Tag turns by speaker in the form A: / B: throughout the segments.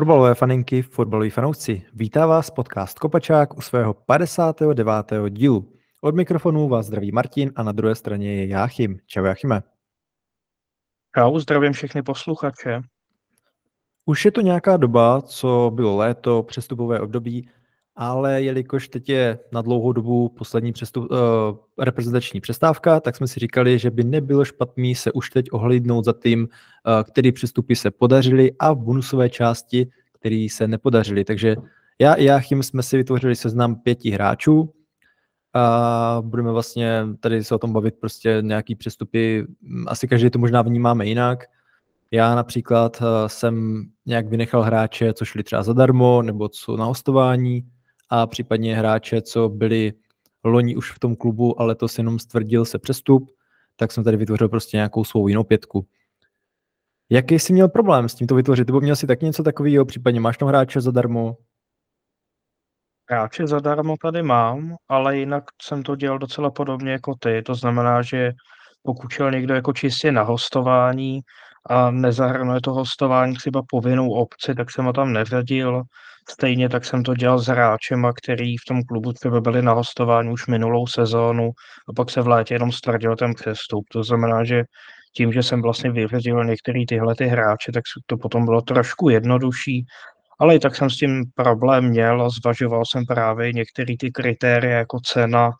A: Fotbalové faninky, fotbaloví fanoušci, vítá vás podcast Kopačák u svého 59. dílu. Od mikrofonu vás zdraví Martin a na druhé straně je Jáchym. Čau Jáchyme.
B: Čau, zdravím všechny posluchače.
A: Už je to nějaká doba, co bylo léto, přestupové období, ale jelikož teď je na dlouhou dobu poslední přestup, uh, reprezentační přestávka, tak jsme si říkali, že by nebylo špatný se už teď ohlídnout za tím, uh, který přestupy se podařily a v bonusové části, který se nepodařily. Takže já i Jáchym jsme si vytvořili seznam pěti hráčů a budeme vlastně tady se o tom bavit prostě nějaký přestupy, asi každý to možná vnímáme jinak. Já například uh, jsem nějak vynechal hráče, co šli třeba zadarmo, nebo co na hostování, a případně hráče, co byli loni už v tom klubu, ale to si jenom stvrdil se přestup, tak jsem tady vytvořil prostě nějakou svou jinou pětku. Jaký jsi měl problém s tím to vytvořit? Nebo měl jsi tak něco takového, případně máš tam hráče zadarmo?
B: Hráče zadarmo tady mám, ale jinak jsem to dělal docela podobně jako ty. To znamená, že pokud šel někdo jako čistě na hostování a nezahrnuje to hostování třeba povinnou obci, tak jsem ho tam neřadil. Stejně tak jsem to dělal s hráčema, který v tom klubu třeba byli na hostování už minulou sezónu a pak se v létě jenom stvrdil ten přestup. To znamená, že tím, že jsem vlastně vyřadil některé tyhle ty hráče, tak to potom bylo trošku jednodušší, ale i tak jsem s tím problém měl a zvažoval jsem právě některé ty kritéria jako cena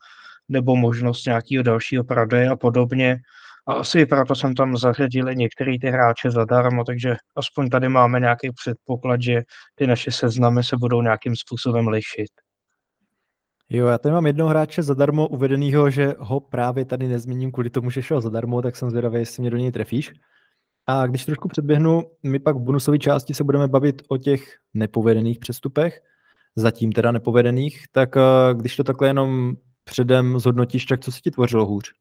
B: nebo možnost nějakého dalšího prodeje a podobně. A asi proto jsem tam zařadil některé ty hráče zadarmo, takže aspoň tady máme nějaký předpoklad, že ty naše seznamy se budou nějakým způsobem lišit.
A: Jo, já tady mám jednoho hráče zadarmo uvedenýho, že ho právě tady nezmíním kvůli tomu, že šel zadarmo, tak jsem zvědavý, jestli mě do něj trefíš. A když trošku předběhnu, my pak v bonusové části se budeme bavit o těch nepovedených přestupech, zatím teda nepovedených, tak eh, když to takhle jenom předem zhodnotíš, tak co se ti tvořilo hůř?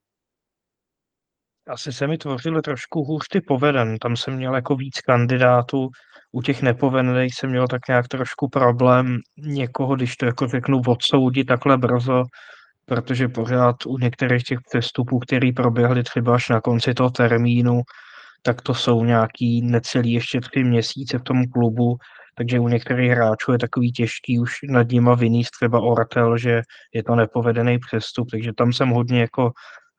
B: Asi se mi tvořily trošku hůř ty poveden. Tam jsem měl jako víc kandidátů. U těch nepovedených jsem měl tak nějak trošku problém někoho, když to jako řeknu, odsoudit takhle brzo, protože pořád u některých těch přestupů, který proběhly třeba až na konci toho termínu, tak to jsou nějaký necelý ještě tři měsíce v tom klubu, takže u některých hráčů je takový těžký už nad nima vyníst třeba Oratel, že je to nepovedený přestup, takže tam jsem hodně jako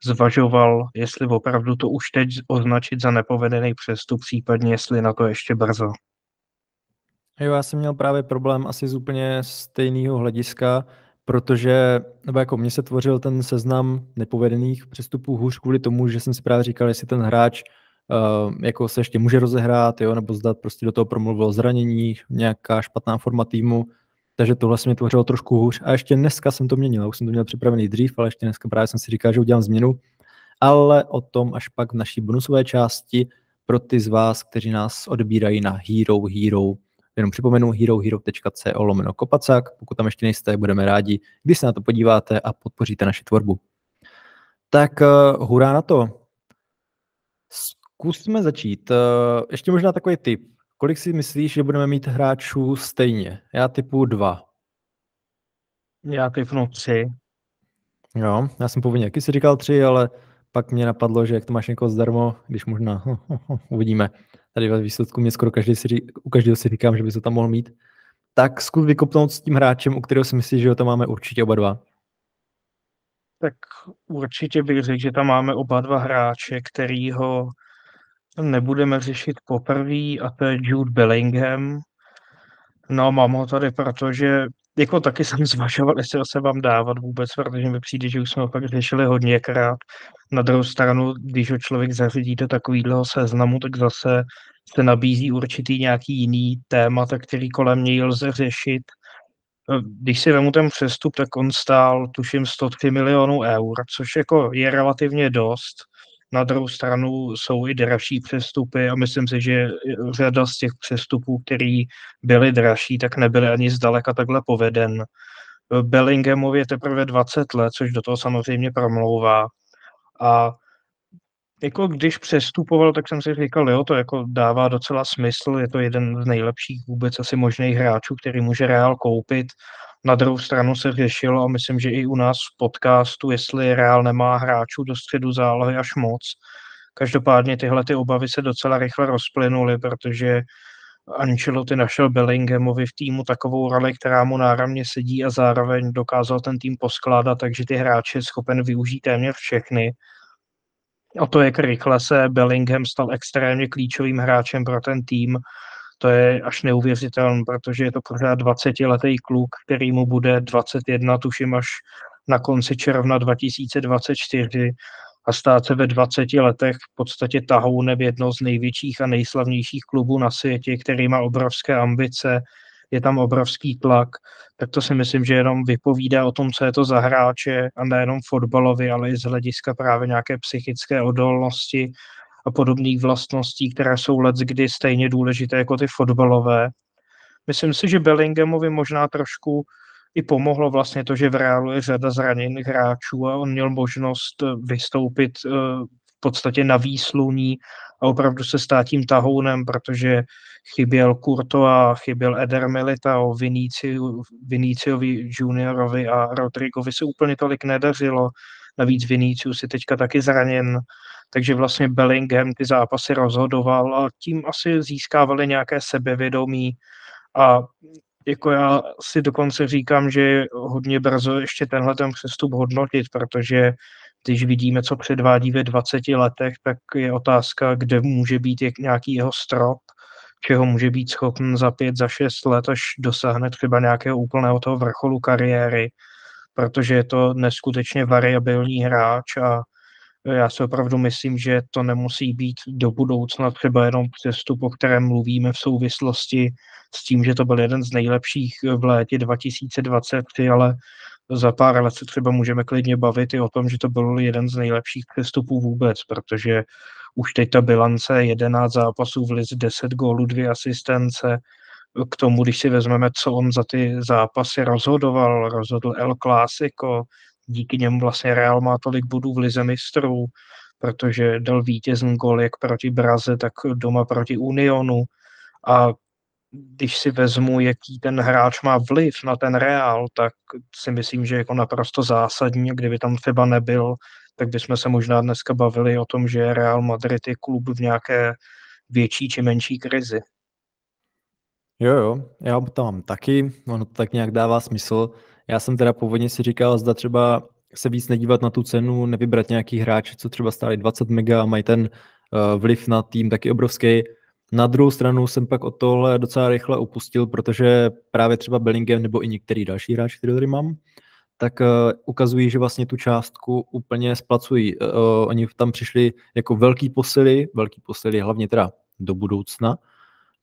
B: zvažoval, jestli opravdu to už teď označit za nepovedený přestup, případně jestli na to ještě brzo.
A: Jo, já jsem měl právě problém asi z úplně stejného hlediska, protože, nebo jako mně se tvořil ten seznam nepovedených přestupů hůř kvůli tomu, že jsem si právě říkal, jestli ten hráč uh, jako se ještě může rozehrát, jo, nebo zdat prostě do toho promluvil zranění, nějaká špatná forma týmu, takže tohle se mi tvořilo trošku hůř. A ještě dneska jsem to měnil, už jsem to měl připravený dřív, ale ještě dneska právě jsem si říkal, že udělám změnu, ale o tom až pak v naší bonusové části pro ty z vás, kteří nás odbírají na Hero Hero. Jenom připomenu herohero.co lomeno kopacák. Pokud tam ještě nejste, budeme rádi, když se na to podíváte a podpoříte naši tvorbu. Tak uh, hurá na to. Zkusme začít. Uh, ještě možná takový tip. Kolik si myslíš, že budeme mít hráčů stejně? Já typu dva.
B: Já typnu tři.
A: Jo, já jsem původně jaký si říkal tři, ale pak mě napadlo, že jak to máš někoho zdarmo, když možná uvidíme. Tady ve výsledku mě skoro každý si, u každého si říkám, že by se tam mohl mít. Tak zkus vykopnout s tím hráčem, u kterého si myslíš, že ho tam máme určitě oba dva.
B: Tak určitě bych řekl, že tam máme oba dva hráče, který ho nebudeme řešit poprvé a to je Jude Bellingham. No, mám ho tady, protože jako taky jsem zvažoval, jestli ho se vám dávat vůbec, protože mi přijde, že už jsme ho pak řešili hodněkrát. Na druhou stranu, když ho člověk do takového seznamu, tak zase se nabízí určitý nějaký jiný témata, který kolem něj lze řešit. Když si vemu ten přestup, tak on stál tuším 103 milionů eur, což jako je relativně dost na druhou stranu jsou i dražší přestupy a myslím si, že řada z těch přestupů, které byly dražší, tak nebyly ani zdaleka takhle poveden. Bellinghamovi je teprve 20 let, což do toho samozřejmě promlouvá. A jako když přestupoval, tak jsem si říkal, jo, to jako dává docela smysl, je to jeden z nejlepších vůbec asi možných hráčů, který může Real koupit na druhou stranu se řešilo, a myslím, že i u nás v podcastu, jestli Real nemá hráčů do středu zálohy až moc. Každopádně tyhle ty obavy se docela rychle rozplynuly, protože Ancelotti našel Bellinghamovi v týmu takovou roli, která mu náramně sedí a zároveň dokázal ten tým poskládat, takže ty hráče je schopen využít téměř všechny. O to, jak rychle se Bellingham stal extrémně klíčovým hráčem pro ten tým, to je až neuvěřitelné, protože je to pořád 20-letý kluk, který mu bude 21, tuším až na konci června 2024 a stát se ve 20 letech v podstatě tahounem jedno z největších a nejslavnějších klubů na světě, který má obrovské ambice, je tam obrovský tlak, tak to si myslím, že jenom vypovídá o tom, co je to za hráče a nejenom fotbalovi, ale i z hlediska právě nějaké psychické odolnosti a podobných vlastností, které jsou let kdy stejně důležité jako ty fotbalové. Myslím si, že Bellinghamovi možná trošku i pomohlo vlastně to, že v Reálu je řada zraněných hráčů a on měl možnost vystoupit eh, v podstatě na výsluní a opravdu se stát tím tahounem, protože chyběl a chyběl Eder Militao, Vinicio, Viniciovi juniorovi a Rodrigovi se úplně tolik nedařilo. Navíc Vinicius si teďka taky zraněn, takže vlastně Bellingham ty zápasy rozhodoval a tím asi získávali nějaké sebevědomí. A jako já si dokonce říkám, že je hodně brzo ještě tenhle ten přestup hodnotit, protože když vidíme, co předvádí ve 20 letech, tak je otázka, kde může být nějaký jeho strop, čeho může být schopen za pět, za šest let, až dosáhne třeba nějakého úplného toho vrcholu kariéry, protože je to neskutečně variabilní hráč a já si opravdu myslím, že to nemusí být do budoucna třeba jenom přestup, o kterém mluvíme v souvislosti s tím, že to byl jeden z nejlepších v létě 2023, ale za pár let se třeba můžeme klidně bavit i o tom, že to byl jeden z nejlepších přestupů vůbec, protože už teď ta bilance 11 zápasů v lize, 10 gólů, 2 asistence, k tomu, když si vezmeme, co on za ty zápasy rozhodoval, rozhodl El Clásico, díky němu vlastně Real má tolik bodů v lize mistrů, protože dal vítězný gol jak proti Braze, tak doma proti Unionu a když si vezmu, jaký ten hráč má vliv na ten Real, tak si myslím, že jako naprosto zásadní, kdyby tam třeba nebyl, tak bychom se možná dneska bavili o tom, že Real Madrid je klub v nějaké větší či menší krizi.
A: Jo, jo, já to mám taky, ono to tak nějak dává smysl. Já jsem teda původně si říkal, zda třeba se víc nedívat na tu cenu, nevybrat nějaký hráč, co třeba stáli 20 mega a mají ten uh, vliv na tým taky obrovský. Na druhou stranu jsem pak od tohle docela rychle upustil, protože právě třeba Bellingham nebo i některý další hráči, který tady mám, tak uh, ukazují, že vlastně tu částku úplně splacují. Uh, oni tam přišli jako velký posily, velký posily hlavně teda do budoucna,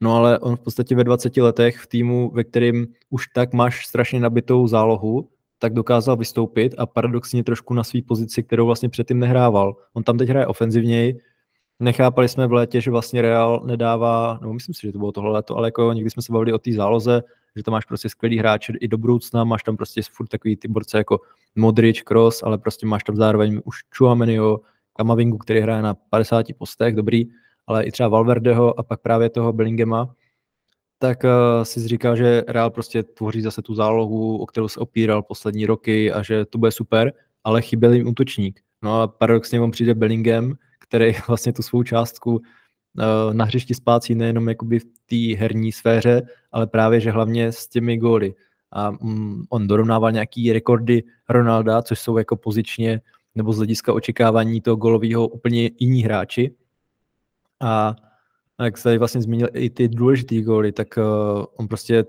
A: no ale on v podstatě ve 20 letech v týmu, ve kterým už tak máš strašně nabitou zálohu, tak dokázal vystoupit a paradoxně trošku na své pozici, kterou vlastně předtím nehrával. On tam teď hraje ofenzivněji, nechápali jsme v létě, že vlastně Real nedává, nebo myslím si, že to bylo tohle léto, ale jako někdy jsme se bavili o té záloze, že to máš prostě skvělý hráče i do budoucna, máš tam prostě furt takový ty borce jako Modric, Cross, ale prostě máš tam zároveň už Chuamenio, Kamavingu, který hraje na 50 postech, dobrý, ale i třeba Valverdeho a pak právě toho Bellingema, tak uh, si říkal, že Real prostě tvoří zase tu zálohu, o kterou se opíral poslední roky a že to bude super, ale chyběl jim útočník. No a paradoxně on přijde Bellingham, který vlastně tu svou částku uh, na hřišti spácí nejenom jakoby v té herní sféře, ale právě, že hlavně s těmi góly. A um, on dorovnával nějaký rekordy Ronalda, což jsou jako pozičně nebo z hlediska očekávání toho golového úplně jiní hráči. A jak se vlastně zmínil i ty důležité góly, tak uh, on prostě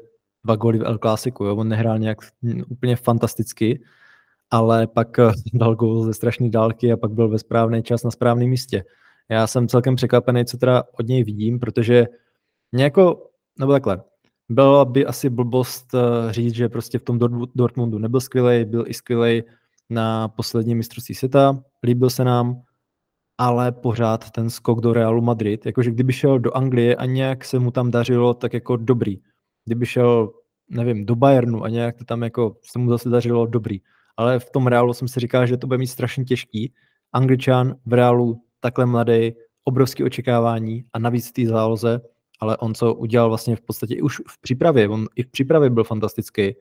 A: dva góly v El Clásiku, jo? on nehrál nějak úplně fantasticky, ale pak uh, dal gól ze strašné dálky a pak byl ve správný čas na správném místě. Já jsem celkem překvapený, co teda od něj vidím, protože nějako, nebo takhle, byla by asi blbost uh, říct, že prostě v tom Dortmundu nebyl skvělý, byl i skvělý na poslední mistrovství světa, líbil se nám, ale pořád ten skok do Realu Madrid, jakože kdyby šel do Anglie a nějak se mu tam dařilo, tak jako dobrý. Kdyby šel, nevím, do Bayernu a nějak to tam jako se mu zase dařilo dobrý. Ale v tom Realu jsem si říkal, že to bude mít strašně těžký. Angličan v Realu takhle mladý, obrovské očekávání a navíc v té záloze, ale on co udělal vlastně v podstatě už v přípravě, on i v přípravě byl fantastický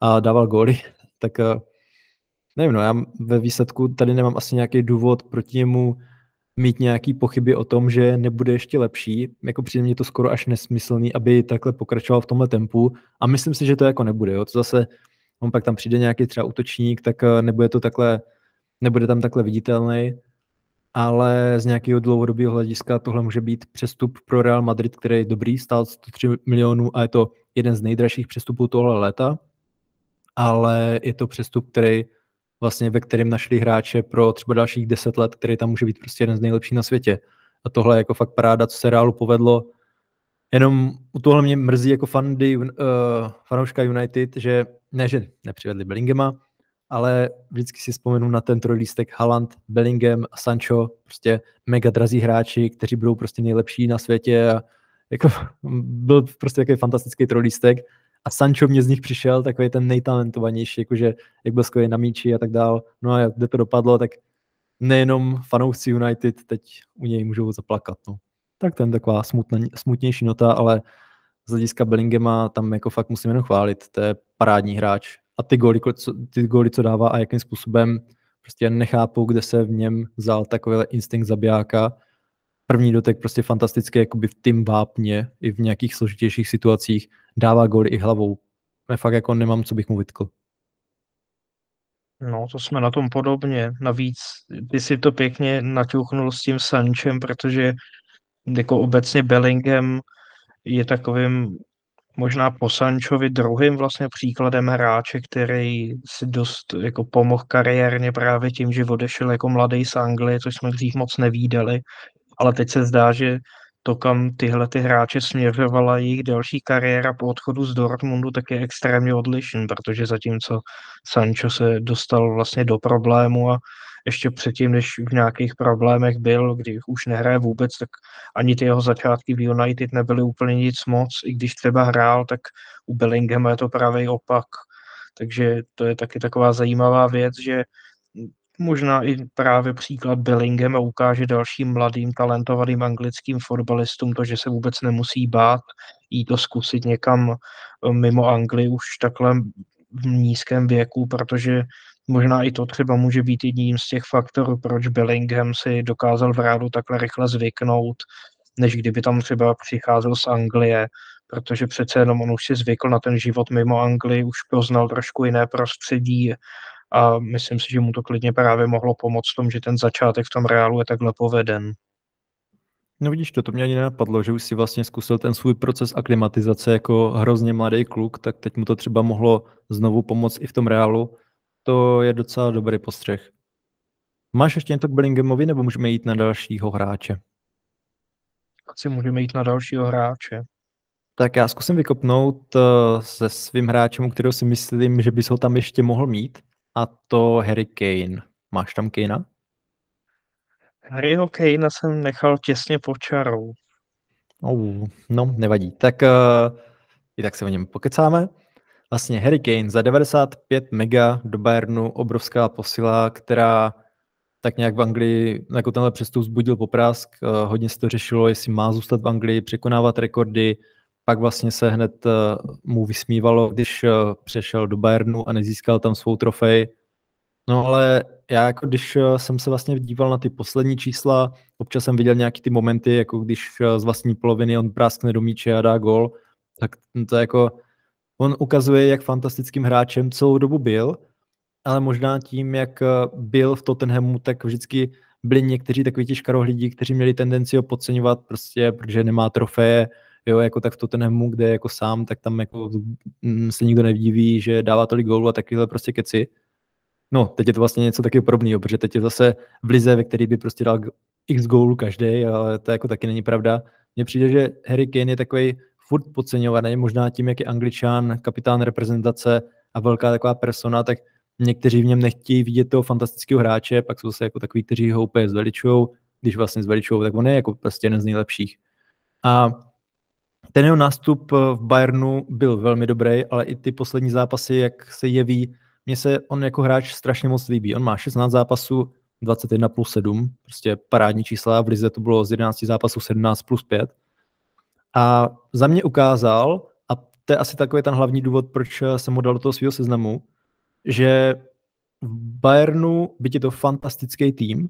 A: a dával góly, tak eh, nevím, no já ve výsledku tady nemám asi nějaký důvod proti němu mít nějaký pochyby o tom, že nebude ještě lepší. Jako přijde mě to skoro až nesmyslný, aby takhle pokračoval v tomhle tempu a myslím si, že to jako nebude. Jo. To zase, on pak tam přijde nějaký třeba útočník, tak eh, nebude to takhle, nebude tam takhle viditelný, ale z nějakého dlouhodobého hlediska tohle může být přestup pro Real Madrid, který je dobrý, stál 103 milionů a je to jeden z nejdražších přestupů tohle léta, ale je to přestup, který vlastně ve kterém našli hráče pro třeba dalších deset let, který tam může být prostě jeden z nejlepších na světě. A tohle je jako fakt paráda, co se Realu povedlo. Jenom u tohle mě mrzí jako fandy, uh, fanouška United, že ne, že nepřivedli Bellingema, ale vždycky si vzpomenu na ten trojlístek Haaland, Bellingham a Sancho, prostě mega drazí hráči, kteří budou prostě nejlepší na světě a jako byl prostě takový fantastický trojlístek a Sancho mě z nich přišel, takový ten nejtalentovanější, jakože jak byl skvělý na míči a tak dál. No a kde to dopadlo, tak nejenom fanoušci United teď u něj můžou zaplakat. No. Tak to je taková smutná, smutnější nota, ale z hlediska Bellingema tam jako fakt musím jenom chválit. To je parádní hráč. A ty góly, co, ty góly, co dává a jakým způsobem, prostě nechápu, kde se v něm vzal takový instinkt zabijáka, první dotek prostě fantastický, jakoby v tým vápně, i v nějakých složitějších situacích, dává góly i hlavou. Já fakt jako nemám, co bych mu vytkl.
B: No, to jsme na tom podobně. Navíc ty si to pěkně naťuchnul s tím Sanchem, protože jako obecně Bellingham je takovým možná po Sanchovi druhým vlastně příkladem hráče, který si dost jako pomohl kariérně právě tím, že odešel jako mladý z Anglie, což jsme dřív moc nevídali ale teď se zdá, že to, kam tyhle ty hráče směřovala jejich další kariéra po odchodu z Dortmundu, tak je extrémně odlišný, protože zatímco Sancho se dostal vlastně do problému a ještě předtím, než v nějakých problémech byl, kdy už nehraje vůbec, tak ani ty jeho začátky v United nebyly úplně nic moc. I když třeba hrál, tak u Bellinghama je to pravý opak. Takže to je taky taková zajímavá věc, že Možná i právě příklad Bellingham ukáže dalším mladým talentovaným anglickým fotbalistům to, že se vůbec nemusí bát jít to zkusit někam eh, mimo Anglii už takhle v nízkém věku, protože možná i to třeba může být jedním z těch faktorů, proč Bellingham si dokázal v rádu takhle rychle zvyknout, než kdyby tam třeba přicházel z Anglie, protože přece jenom on už si zvykl na ten život mimo Anglii, už poznal trošku jiné prostředí, a myslím si, že mu to klidně právě mohlo pomoct v tom, že ten začátek v tom reálu je takhle poveden.
A: No vidíš to, to mě ani nenapadlo, že už si vlastně zkusil ten svůj proces aklimatizace jako hrozně mladý kluk, tak teď mu to třeba mohlo znovu pomoct i v tom reálu. To je docela dobrý postřeh. Máš ještě něco k Bellinghamovi, nebo můžeme jít na dalšího hráče?
B: Asi můžeme jít na dalšího hráče.
A: Tak já zkusím vykopnout uh, se svým hráčem, kterého si myslím, že bys ho tam ještě mohl mít a to Harry Kane. Máš tam Kanea?
B: Harryho Kanea jsem nechal těsně pod čarou.
A: Oh, no, nevadí. Tak uh, i tak se o něm pokecáme. Vlastně Harry Kane za 95 mega do Bayernu, obrovská posila, která tak nějak v Anglii jako tenhle přestup zbudil poprask. Uh, hodně se to řešilo, jestli má zůstat v Anglii, překonávat rekordy, pak vlastně se hned uh, mu vysmívalo, když uh, přešel do Bayernu a nezískal tam svou trofej. No ale já jako když uh, jsem se vlastně díval na ty poslední čísla, občas jsem viděl nějaký ty momenty, jako když z vlastní poloviny on práskne do míče a dá gol, tak to jako, on ukazuje, jak fantastickým hráčem celou dobu byl, ale možná tím, jak byl v Tottenhamu, tak vždycky byli někteří takový ti škarohlídi, kteří měli tendenci ho podceňovat, prostě, protože nemá trofeje, jo, jako tak v Tottenhamu, kde jako sám, tak tam jako mm, se nikdo nevdíví, že dává tolik gólů a takovýhle prostě keci. No, teď je to vlastně něco taky podobného, protože teď je zase v lize, ve který by prostě dal x gólů každý, ale to jako taky není pravda. Mně přijde, že Harry Kane je takový furt podceňovaný, možná tím, jak je angličan, kapitán reprezentace a velká taková persona, tak někteří v něm nechtějí vidět toho fantastického hráče, pak jsou se jako takový, kteří ho úplně zveličují, když vlastně zveličují, tak on je jako prostě jeden z nejlepších. A ten jeho nástup eh, v Bayernu byl velmi dobrý, ale i ty poslední zápasy, jak se jeví, mně se on jako hráč strašně moc líbí. On má 16 zápasů, 21 plus 7, prostě parádní čísla, v Lize to bylo z 11 zápasů 17 plus 5. A za mě ukázal, a to je asi takový ten hlavní důvod, proč jsem mu dal do toho svého seznamu, že v Bayernu, byť je to fantastický tým,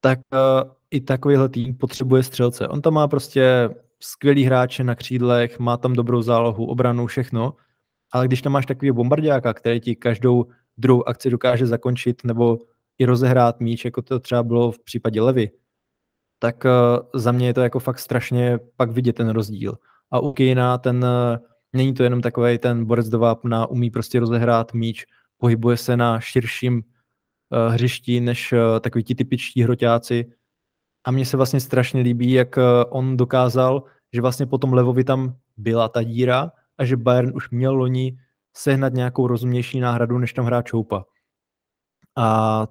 A: tak uh, i takovýhle tým potřebuje střelce. On tam má prostě skvělý hráče na křídlech, má tam dobrou zálohu, obranu, všechno, ale když tam máš takový bombardiáka, který ti každou druhou akci dokáže zakončit nebo i rozehrát míč, jako to třeba bylo v případě Levy, tak uh, za mě je to jako fakt strašně pak vidět ten rozdíl. A u Kejna ten, uh, není to jenom takový ten borec do vápna, umí prostě rozehrát míč, pohybuje se na širším uh, hřišti než takový ti typičtí hroťáci. A mně se vlastně strašně líbí, jak uh, on dokázal, že vlastně potom Levovi tam byla ta díra a že Bayern už měl loni sehnat nějakou rozumnější náhradu, než tam hrát Čoupa. A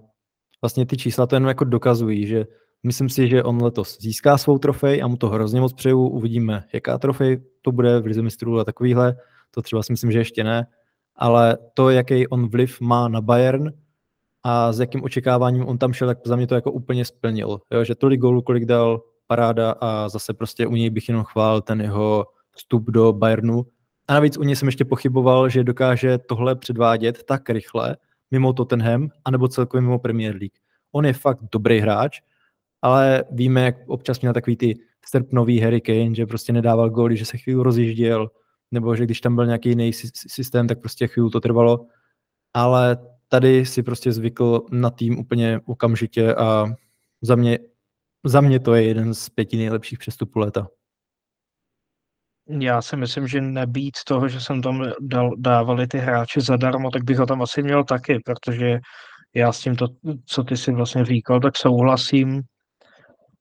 A: vlastně ty čísla to jenom jako dokazují, že myslím si, že on letos získá svou trofej a mu to hrozně moc přeju. Uvidíme, jaká trofej to bude v Lize mistrů a takovýhle. To třeba si myslím, že ještě ne. Ale to, jaký on vliv má na Bayern a s jakým očekáváním on tam šel, tak za mě to jako úplně splnil. Jo, že tolik gólů, kolik dal, paráda a zase prostě u něj bych jenom chvál ten jeho vstup do Bayernu. A navíc u něj jsem ještě pochyboval, že dokáže tohle předvádět tak rychle mimo Tottenham, anebo celkově mimo Premier League. On je fakt dobrý hráč, ale víme, jak občas měl takový ty srpnový Harry Kane, že prostě nedával góly, že se chvíli rozjížděl, nebo že když tam byl nějaký jiný systém, tak prostě chvíli to trvalo. Ale tady si prostě zvykl na tým úplně okamžitě a za mě, za mě to je jeden z pěti nejlepších přestupů léta.
B: Já si myslím, že nebýt toho, že jsem tam dal, dávali ty hráče zadarmo, tak bych ho tam asi měl taky, protože já s tím, to, co ty si vlastně říkal, tak souhlasím.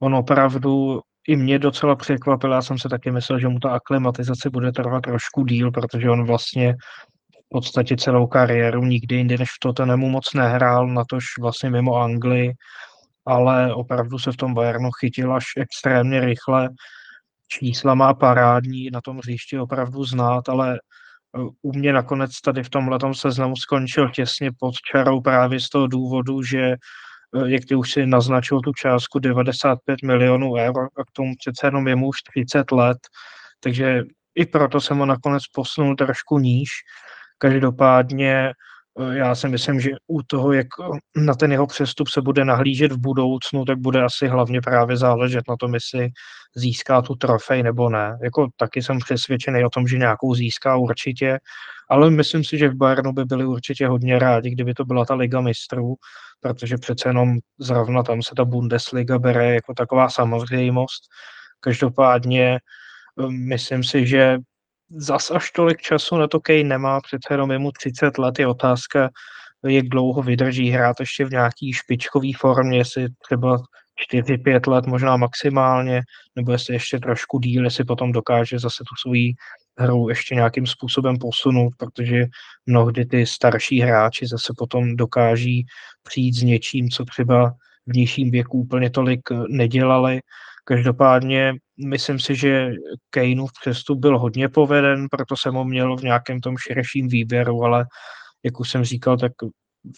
B: On opravdu i mě docela překvapil, já jsem se taky myslel, že mu ta aklimatizace bude trvat trošku díl, protože on vlastně podstatě celou kariéru nikdy jinde než v Tottenhamu moc nehrál, natož vlastně mimo Anglii, ale opravdu se v tom Bayernu chytil až extrémně rychle čísla má parádní, na tom hřišti opravdu znát, ale eh, u mě nakonec tady v tomhle seznamu skončil těsně pod čarou právě z toho důvodu, že eh, jak ty už si naznačil tu částku 95 milionů eur a k tomu přece jenom je mu už 30 let, takže i proto jsem ho nakonec posunul trošku níž. Každopádně Eh, já si myslím, že u toho, jak eh, na ten jeho přestup se bude nahlížet v budoucnu, tak bude asi hlavně právě záležet na tom, jestli získá tu trofej nebo ne. Jako taky jsem přesvědčený o tom, že nějakou získá určitě, ale myslím si, že v Bayernu by byli určitě hodně rádi, kdyby to byla ta Liga mistrů, protože přece jenom zrovna tam se ta Bundesliga bere jako taková samozřejmost. Každopádně eh, myslím si, že zas až tolik času na to Kane nemá, přece jenom je mu 30 let, je otázka, jak dlouho vydrží hrát ještě v nějaký špičkový formě, jestli třeba 4-5 let možná maximálně, nebo jestli ještě trošku díl, jestli potom dokáže zase tu svoji hru ještě nějakým způsobem posunout, protože mnohdy ty starší hráči zase potom dokáží přijít s něčím, co třeba v nižším věku úplně tolik nedělali Každopádně myslím si, že Kaneův přestup byl hodně poveden, proto jsem ho měl v nějakém tom širším výběru, ale jak už jsem říkal, tak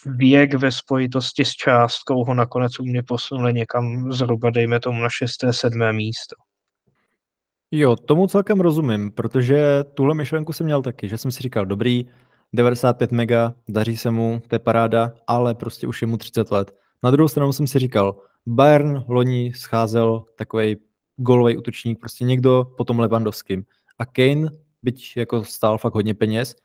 B: věk ve spojitosti s částkou ho nakonec u mě posunuli někam zhruba, dejme tomu, na šesté, sedmé místo.
A: Jo, tomu celkem rozumím, protože tuhle myšlenku jsem měl taky, že jsem si říkal, dobrý, 95 mega, daří se mu, to je paráda, ale prostě už je mu 30 let. Na druhou stranu jsem si říkal, Bayern loni scházel takový golový útočník, prostě někdo potom Levandovským. A Kane, byť jako stál fakt hodně peněz,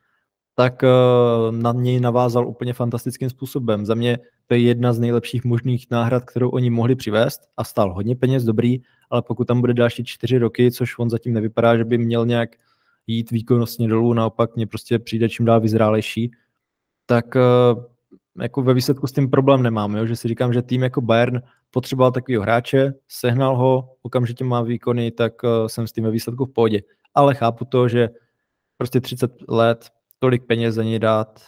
A: tak uh, na něj navázal úplně fantastickým způsobem. Za mě to je jedna z nejlepších možných náhrad, kterou oni mohli přivést a stál hodně peněz, dobrý, ale pokud tam bude další čtyři roky, což on zatím nevypadá, že by měl nějak jít výkonnostně dolů, naopak mě prostě přijde čím dál vyzrálejší, tak uh, jako ve výsledku s tím problém nemám, jo? že si říkám, že tým jako Bayern potřeboval takového hráče, sehnal ho, okamžitě má výkony, tak uh, jsem s tím ve výsledku v pohodě. Ale chápu to, že prostě 30 let, tolik peněz za něj dát,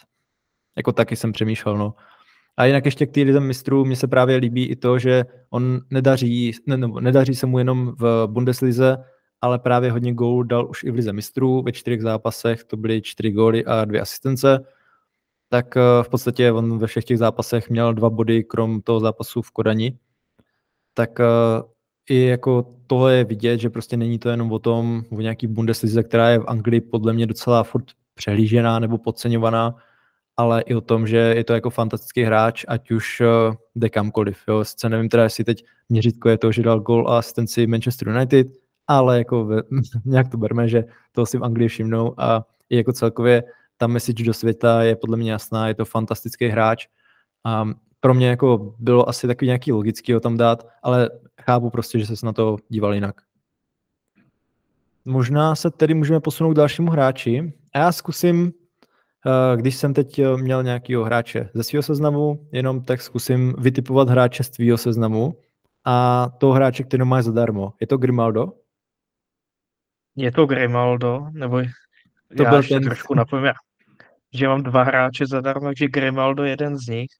A: jako taky jsem přemýšlel, no. A jinak ještě k týdem mistrů, mně se právě líbí i to, že on nedaří, ne, nebo nedaří se mu jenom v Bundeslize, ale právě hodně gólů dal už i v Lize mistrů, ve čtyřech zápasech to byly čtyři góly a dvě asistence, tak eh, v podstatě on ve všech těch zápasech měl dva body, krom toho zápasu v Kodani, tak uh, i jako tohle je vidět, že prostě není to jenom o tom, o nějaký Bundeslize, která je v Anglii podle mě docela furt přehlížená nebo podceňovaná, ale i o tom, že je to jako fantastický hráč, ať už uh, jde kamkoliv. Jo. Sice nevím teda, jestli teď měřítko je to, že dal gol a asistenci Manchester United, ale jako ve, nějak to berme, že to si v Anglii všimnou a i jako celkově ta message do světa je podle mě jasná, je to fantastický hráč a pro mě jako bylo asi takový nějaký logický ho tam dát, ale chápu prostě, že se na to díval jinak. Možná se tedy můžeme posunout k dalšímu hráči. A já zkusím, eh, když jsem teď eh, měl nějakého hráče ze svého seznamu, jenom tak zkusím vytipovat hráče z tvýho seznamu a toho hráče, který má zadarmo. Je to Grimaldo?
B: Je to Grimaldo, nebo to já byl ten... trošku napovím, že mám dva hráče zadarmo, takže Grimaldo jeden z nich.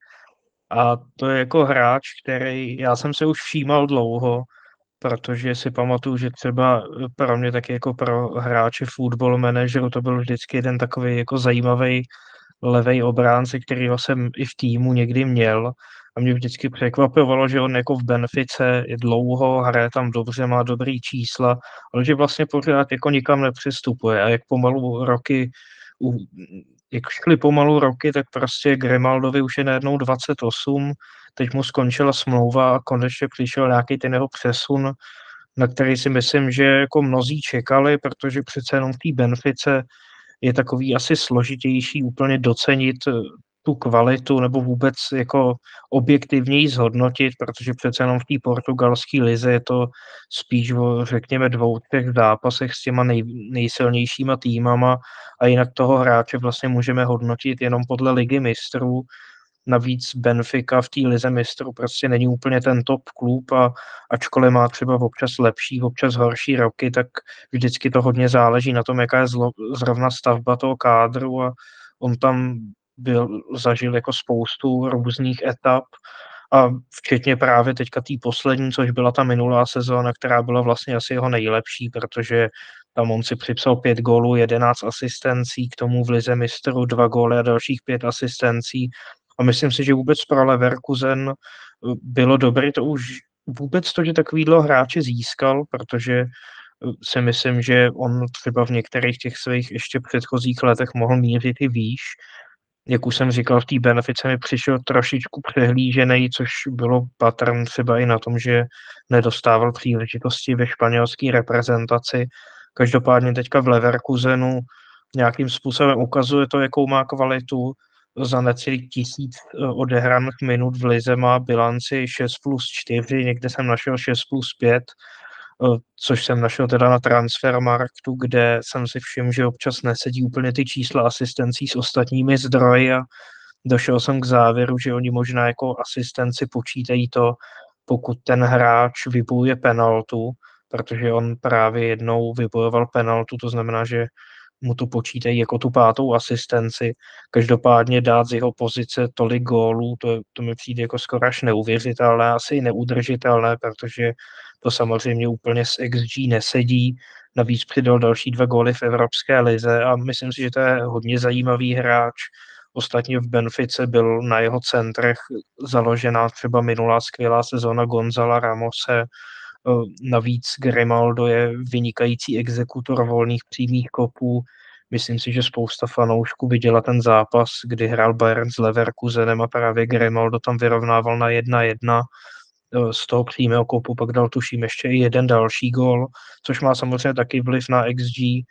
B: A to je jako hráč, který já jsem se už všímal dlouho, protože si pamatuju, že třeba pro mě taky jako pro hráče football manageru to byl vždycky jeden takový jako zajímavý levý obránce, kterýho jsem i v týmu někdy měl. A mě vždycky překvapovalo, že on jako v Benfice je dlouho, hraje tam dobře, má dobrý čísla, ale že vlastně pořád jako nikam nepřistupuje a jak pomalu roky jak šly pomalu roky, tak prostě Grimaldovi už je najednou 28, teď mu skončila smlouva a konečně přišel nějaký ten jeho přesun, na který si myslím, že jako mnozí čekali, protože přece jenom v té Benfice je takový asi složitější úplně docenit tu kvalitu nebo vůbec jako objektivněji zhodnotit, protože přece jenom v té portugalské lize je to spíš o, řekněme, dvou, třech zápasech s těma nej, nejsilnějšíma týmama a jinak toho hráče vlastně můžeme hodnotit jenom podle ligy mistrů. Navíc Benfica v té lize mistrů prostě není úplně ten top klub a ačkoliv má třeba občas lepší, občas horší roky, tak vždycky to hodně záleží na tom, jaká je zlo, zrovna stavba toho kádru a on tam byl, zažil jako spoustu různých etap a včetně právě teďka té poslední, což byla ta minulá sezóna, která byla vlastně asi jeho nejlepší, protože tam on si připsal pět gólů, jedenáct asistencí, k tomu v Lize mistrů dva góly a dalších pět asistencí. A myslím si, že vůbec pro Leverkusen bylo dobré to už vůbec to, že takovýhle hráče získal, protože si myslím, že on třeba v některých těch svých ještě předchozích letech mohl mířit i výš, jak už jsem říkal, v té benefice mi přišel trošičku přehlížený, což bylo patrn třeba i na tom, že nedostával příležitosti ve španělské reprezentaci. Každopádně teďka v Leverkusenu nějakým způsobem ukazuje to, jakou má kvalitu. Za necelý tisíc eh, odehraných minut v Lize má bilanci 6 plus 4, někde jsem našel 6 plus 5 Eh, což jsem našel teda na Transfermarktu, kde jsem si všiml, že občas nesedí úplně ty čísla asistencí s ostatními zdroji a došel jsem k závěru, že oni možná jako asistenci počítají to, pokud ten hráč vybojuje penaltu, protože on právě jednou vybojoval penaltu, to znamená, že mu to počítají jako tu pátou asistenci. Každopádně dát z jeho pozice tolik gólů, to, to mi přijde jako skoro až neuvěřitelné, asi neudržitelné, protože to samozřejmě úplně s XG nesedí. Navíc přidal další dva góly v Evropské lize a myslím si, že to je hodně zajímavý hráč. Ostatně v Benfice byl na jeho centrech založená třeba minulá skvělá sezóna Gonzala Ramose. Navíc Grimaldo je vynikající exekutor volných přímých kopů. Myslím si, že spousta fanoušků viděla ten zápas, kdy hrál Bayern s Leverkusenem a právě Grimaldo tam vyrovnával na 1-1 Eh, z toho přímého kopu, pak dal tuším ještě i jeden další gol, což má samozřejmě taky vliv na XG.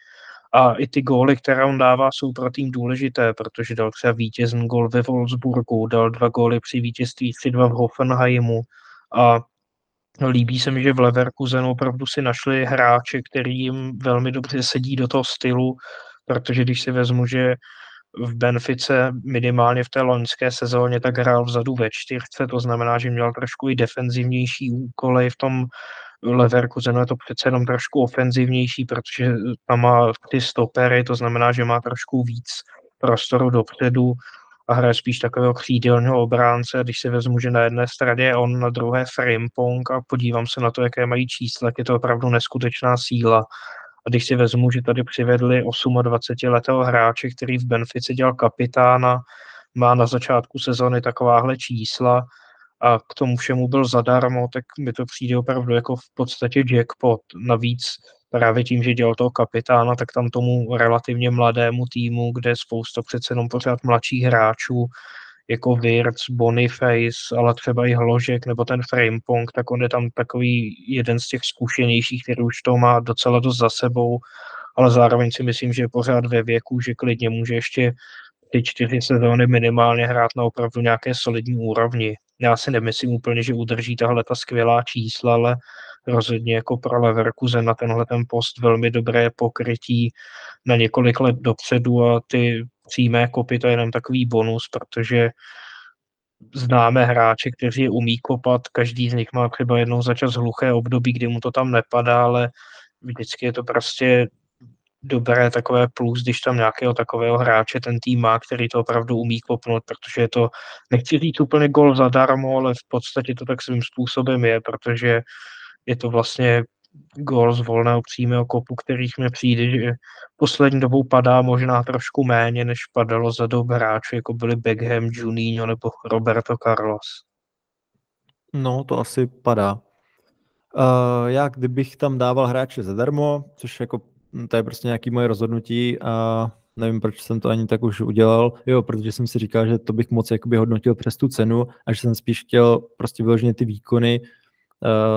B: A i ty góly, které on dává, jsou pro tým důležité, protože dal třeba vítězný gol ve Wolfsburgu, dal dva góly při vítězství 3-2 v Hoffenheimu a líbí se mi, že v Leverkusenu opravdu si našli hráče, který jim velmi dobře sedí do toho stylu, protože když si vezmu, že v Benfice minimálně v té loňské sezóně tak hrál vzadu ve čtyřce, to znamená, že měl trošku i defenzivnější úkoly v tom Leverkusenu je to přece jenom trošku ofenzivnější, protože tam má ty stopery, to znamená, že má trošku víc prostoru dopředu a hraje spíš takového křídelného obránce. Když si vezmu, že na jedné straně je on, na druhé Frimpong a podívám se na to, jaké mají čísla, je to opravdu neskutečná síla. Když si vezmu, že tady přivedli 28-letého hráče, který v Benfici dělal kapitána, má na začátku sezony takováhle čísla a k tomu všemu byl zadarmo, tak mi to přijde opravdu jako v podstatě jackpot. Navíc právě tím, že dělal toho kapitána, tak tam tomu relativně mladému týmu, kde je spousta přece jenom pořád mladších hráčů, jako Wirtz, Boniface, ale třeba i Hložek nebo ten Framepong, tak on je tam takový jeden z těch zkušenějších, který už to má docela dost za sebou, ale zároveň si myslím, že je pořád ve věku, že klidně může ještě ty čtyři sezóny minimálně hrát na opravdu nějaké solidní úrovni. Já si nemyslím úplně, že udrží tahle ta skvělá čísla, ale rozhodně jako pro Leverkusen na tenhle ten post velmi dobré pokrytí na několik let dopředu a ty přímé kopy to je jenom takový bonus, protože známe hráče, kteří je umí kopat, každý z nich má třeba jednou za čas hluché období, kdy mu to tam nepadá, ale vždycky je to prostě dobré takové plus, když tam nějakého takového hráče ten tým má, který to opravdu umí kopnout, protože je to, nechci říct úplně gol zadarmo, ale v podstatě to tak svým způsobem je, protože je to vlastně gol z volného přímého kopu, kterých mi přijde, že poslední dobou padá možná trošku méně, než padalo za dob hráčů, jako byli Beckham, Juninho nebo Roberto Carlos.
A: No, to asi padá. Uh, já kdybych tam dával hráče zadarmo, což jako hm, to je prostě nějaký moje rozhodnutí a nevím, proč jsem to ani tak už udělal. Jo, protože jsem si říkal, že to bych moc jakoby hodnotil přes tu cenu a že jsem spíš chtěl prostě vyloženě ty výkony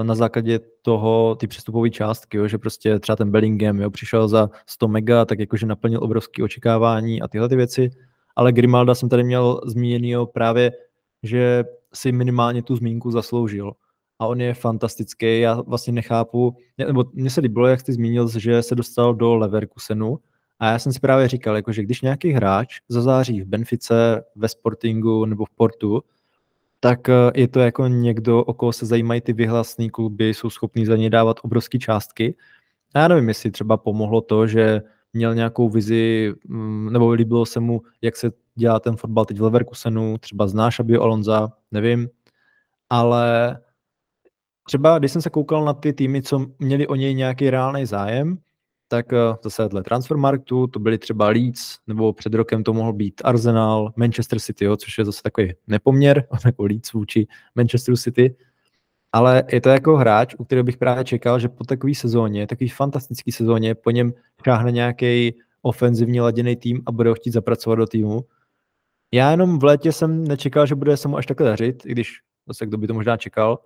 A: na základě toho, ty přestupové částky, jo, že prostě třeba ten Bellingham jo, přišel za 100 mega, tak jakože naplnil obrovské očekávání a tyhle ty věci. Ale Grimalda jsem tady měl zmíněný právě, že si minimálně tu zmínku zasloužil a on je fantastický. Já vlastně nechápu, nebo mně se líbilo, jak jsi zmínil, že se dostal do Leverkusenu a já jsem si právě říkal, jako, že když nějaký hráč zazáří v Benfice, ve Sportingu nebo v Portu, tak eh, je to jako někdo, o koho se zajímají ty vyhlasné kluby, jsou schopní za ně dávat obrovské částky. A já nevím, jestli třeba pomohlo to, že měl nějakou vizi, mm, nebo líbilo se mu, jak se dělá ten fotbal teď v Leverkusenu, třeba znáš Abio Alonza, nevím, ale třeba když jsem se koukal na ty týmy, co měli o něj nějaký reálný zájem, tak eh, zase dle Transfermarktu to byly třeba Leeds, nebo před rokem to mohl být Arsenal, Manchester City, jo, což je zase takový nepoměr, jako Leeds vůči Manchester City, ale je to jako hráč, u kterého bych právě čekal, že po takové sezóně, takový fantastický sezóně, po něm šáhne nějaký ofenzivně laděný tým a bude ho chtít zapracovat do týmu. Já jenom v létě jsem nečekal, že bude se mu až takhle dařit, i když zase kdo by to možná čekal,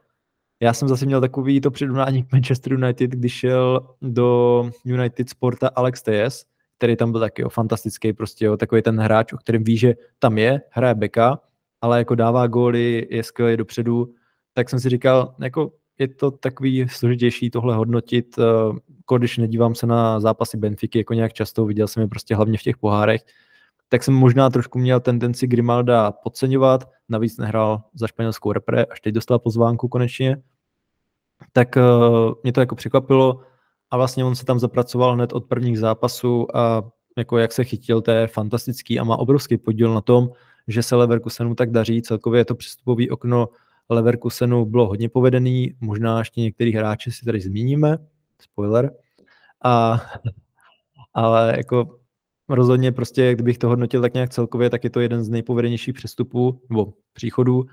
A: já jsem zase měl takový to předunání k Manchester United, když šel do United Sporta Alex Tejes, který tam byl taky jo, fantastický, prostě jo, takový ten hráč, o kterém ví, že tam je, hraje beka, ale jako dává góly, je skvělý dopředu, tak jsem si říkal, jako je to takový složitější tohle hodnotit, jako když nedívám se na zápasy Benfiky jako nějak často, viděl jsem je prostě hlavně v těch pohárech, tak jsem možná trošku měl tendenci Grimalda podceňovat, navíc nehrál za španělskou repre, až teď dostal pozvánku konečně, tak uh, mě to jako překvapilo a vlastně on se tam zapracoval hned od prvních zápasů a jako jak se chytil, to je fantastický a má obrovský podíl na tom, že se Leverkusenu tak daří. Celkově to přestupový okno Leverkusenu bylo hodně povedený, možná ještě některý hráči si tady zmíníme, spoiler, a, ale jako rozhodně prostě, kdybych to hodnotil tak nějak celkově, tak je to jeden z nejpovedenějších přestupů nebo příchodů.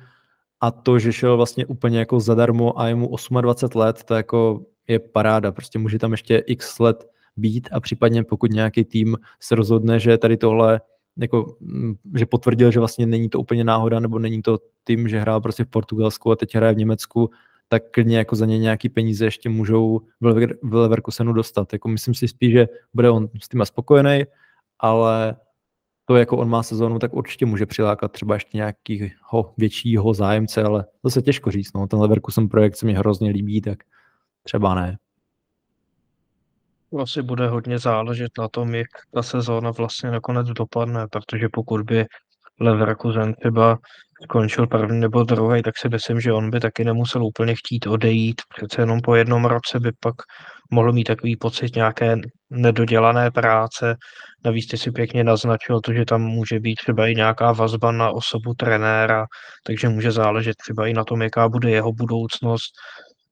A: A to, že šel vlastně úplně jako zadarmo a je mu 28 let, to jako je paráda, prostě může tam ještě x let být a případně pokud nějaký tým se rozhodne, že tady tohle jako, mm, že potvrdil, že vlastně není to úplně náhoda, nebo není to tým, že hrál prostě v Portugalsku a teď hraje v Německu, tak klidně jako za ně nějaký peníze ještě můžou v Leverkusenu dostat. Jako myslím si spíš, že bude on s tím spokojený, ale to, jako on má sezónu, tak určitě může přilákat třeba ještě nějakého většího zájemce, ale to se těžko říct. No. Ten Leverkusen projekt se mi hrozně líbí, tak třeba ne.
B: Asi bude hodně záležet na tom, jak ta sezóna vlastně nakonec dopadne, protože pokud by Leverkusen třeba skončil první nebo druhý, tak si myslím, že on by taky nemusel úplně chtít odejít. Přece jenom po jednom roce by pak mohl mít takový pocit nějaké nedodělané práce. Navíc ty si pěkně naznačil to, že tam může být třeba i nějaká vazba na osobu trenéra, takže může záležet třeba i na tom, jaká bude jeho budoucnost.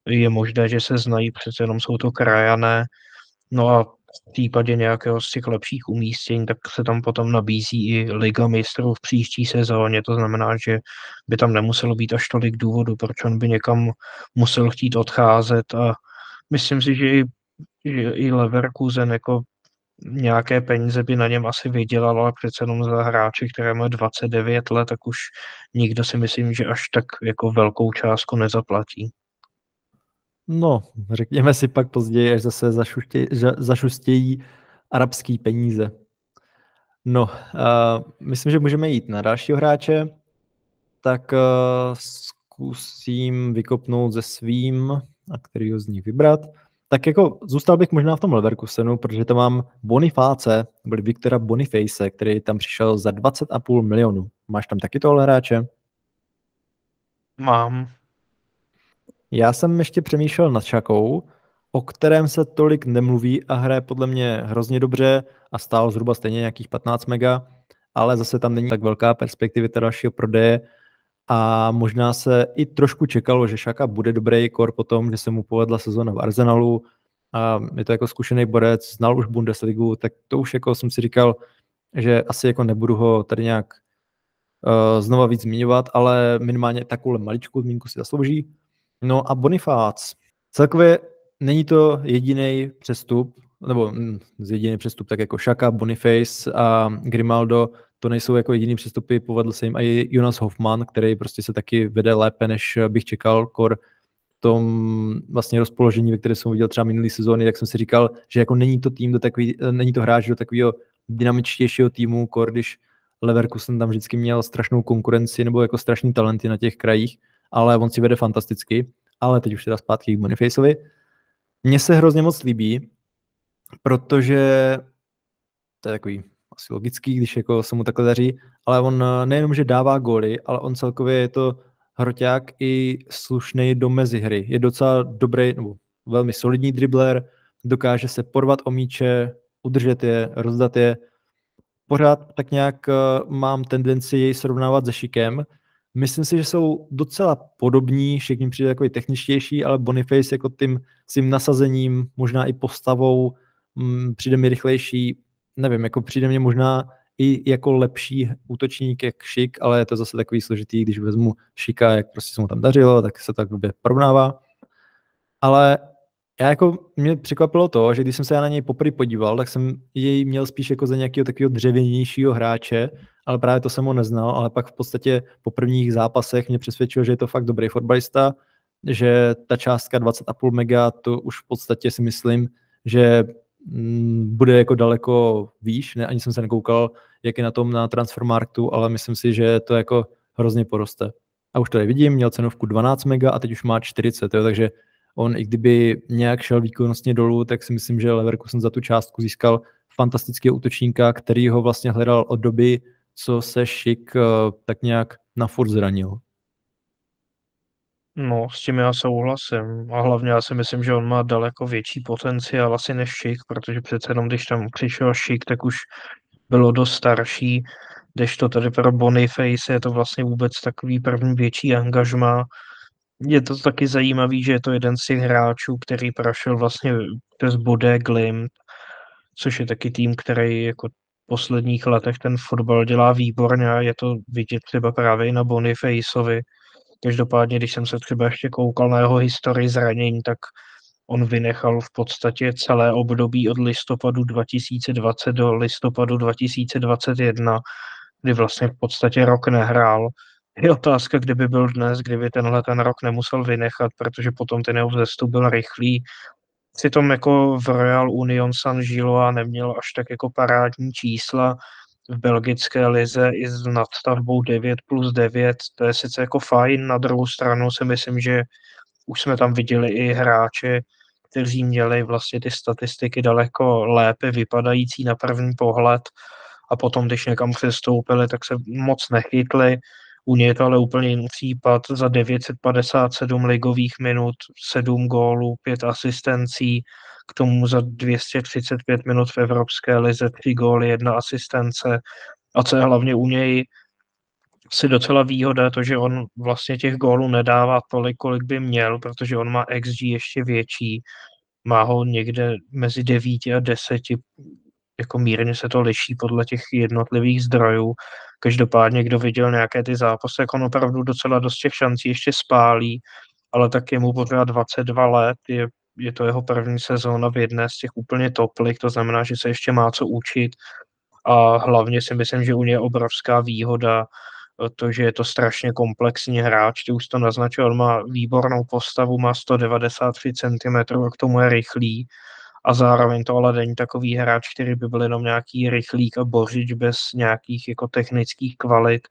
B: Je možné, že se znají, přece jenom jsou to krajané. No a v případě nějakého z těch lepších umístění, tak se tam potom nabízí i Liga mistrů v příští sezóně. To znamená, že by tam nemuselo být až tolik důvodu, proč on by někam musel chtít odcházet a myslím si, že i i Leverkusen jako nějaké peníze by na něm asi vydělal, ale přece jenom za hráče, které má 29 let, tak už nikdo si myslím, že až tak jako velkou částku nezaplatí.
A: No, řekněme si pak později, až zase zašustějí, zašustějí arabský peníze. No, uh, myslím, že můžeme jít na dalšího hráče. Tak uh, zkusím vykopnout ze svým, a který ho z nich vybrat. Tak jako zůstal bych možná v tom Leverkusenu, protože tam mám Bonifáce, byl Viktora Boniface, který tam přišel za 20,5 milionů. Máš tam taky tohle hráče?
B: Mám.
A: Já jsem ještě přemýšlel nad Šakou, o kterém se tolik nemluví a hraje podle mě hrozně dobře a stál zhruba stejně nějakých 15 mega, ale zase tam není tak velká perspektivita dalšího prodeje a možná se i trošku čekalo, že Šaka bude dobrý kor po tom, že se mu povedla sezóna v Arsenalu a je to jako zkušený borec, znal už Bundesligu, tak to už jako jsem si říkal, že asi jako nebudu ho tady nějak uh, znova víc zmiňovat, ale minimálně takovou maličku zmínku si zaslouží. No a Bonifác. Celkově není to jediný přestup, nebo hm, jediný přestup, tak jako Šaka, Boniface a Grimaldo, to nejsou jako jediný přestupy, povedl se jim i Jonas Hoffman, který prostě se taky vede lépe, než bych čekal, kor tom vlastně rozpoložení, ve které jsem viděl třeba minulý sezóny, tak jsem si říkal, že jako není to tým do takový, není to hráč do takového dynamičtějšího týmu, kor když Leverkusen tam vždycky měl strašnou konkurenci nebo jako strašný talenty na těch krajích, ale on si vede fantasticky, ale teď už teda zpátky k Bonifaceovi. Mně se hrozně moc líbí, protože to je takový asi logický, když jako se mu takhle daří, ale on eh, nejenom, že dává góly, ale on celkově je to hroťák i slušný do mezihry. Je docela dobrý, nebo velmi solidní dribler, dokáže se porvat o míče, udržet je, rozdat je. Pořád tak nějak eh, mám tendenci jej srovnávat se Šikem. Myslím si, že jsou docela podobní, mi přijde takový techničtější, ale Boniface jako tím svým nasazením, možná i postavou, mm, přijde mi rychlejší, nevím, jako přijde mě možná i jako lepší útočník jak Šik, ale je to zase takový složitý, když vezmu Šika, jak prostě se mu tam dařilo, tak se tak blbě porovnává. Ale já jako, mě překvapilo to, že když jsem se já na něj poprvé podíval, tak jsem jej měl spíš jako za nějakého takového dřevěnějšího hráče, ale právě to jsem ho neznal, ale pak v podstatě po prvních zápasech mě přesvědčil, že je to fakt dobrý fotbalista, že ta částka 20,5 mega, to už v podstatě si myslím, že Mm, bude jako daleko výš, ne, ani jsem se nekoukal, jak je na tom na Transfermarktu, ale myslím si, že to jako hrozně poroste. A už to je vidím, měl cenovku 12 mega a teď už má 40, jo, takže on i kdyby nějak šel výkonnostně dolů, tak si myslím, že Leverkusen za tu částku získal fantastického útočníka, který ho vlastně hledal od doby, co se Šik eh, tak nějak na furt zranil.
B: No, s tím já souhlasím. A hlavně já si myslím, že on má daleko větší potenciál asi než Šik, protože přece jenom když tam přišel Šik, tak už bylo dost starší, když to tady pro Boniface je to vlastně vůbec takový první větší angažma. Je to taky zajímavý, že je to jeden z těch hráčů, který prošel vlastně přes Bodé Glimt, což je taky tým, který jako v posledních letech ten fotbal dělá výborně a je to vidět třeba právě i na Bonifaceovi, Každopádně, když jsem se třeba ještě koukal na jeho historii zranění, tak on vynechal v podstatě celé období od listopadu 2020 do listopadu 2021, kdy vlastně v podstatě rok nehrál. Je otázka, kdyby byl dnes, kdyby tenhle ten rok nemusel vynechat, protože potom ten jeho vzestup byl rychlý. Přitom jako v Royal Union San Gilo neměl až tak jako parádní čísla, v belgické lize i s nadstavbou 9 plus 9, to je sice jako fajn, na druhou stranu si myslím, že už jsme tam viděli i hráče, kteří měli vlastně ty statistiky daleko lépe vypadající na první pohled a potom, když někam přestoupili, tak se moc nechytli. U něj ale úplně jiný případ. Za 957 ligových minut, 7 gólů, 5 asistencí, k tomu za 235 minut v Evropské lize, 3 góly, jedna asistence. A co je hlavně u něj si docela výhoda, to, že on vlastně těch gólů nedává tolik, kolik by měl, protože on má XG ještě větší, má ho někde mezi 9 a 10, jako mírně se to liší podle těch jednotlivých zdrojů. Každopádně, kdo viděl nějaké ty zápasy, jak on opravdu docela dost těch šancí ještě spálí, ale tak je mu pořád 22 let, je je to jeho první sezóna v jedné z těch úplně top lig, to znamená, že se ještě má co učit a hlavně si myslím, že u něj je obrovská výhoda to, že je to strašně komplexní hráč, ty už to naznačil, on má výbornou postavu, má 193 cm k tomu je rychlý a zároveň to ale není takový hráč, který by byl jenom nějaký rychlík a bořič bez nějakých jako technických kvalit,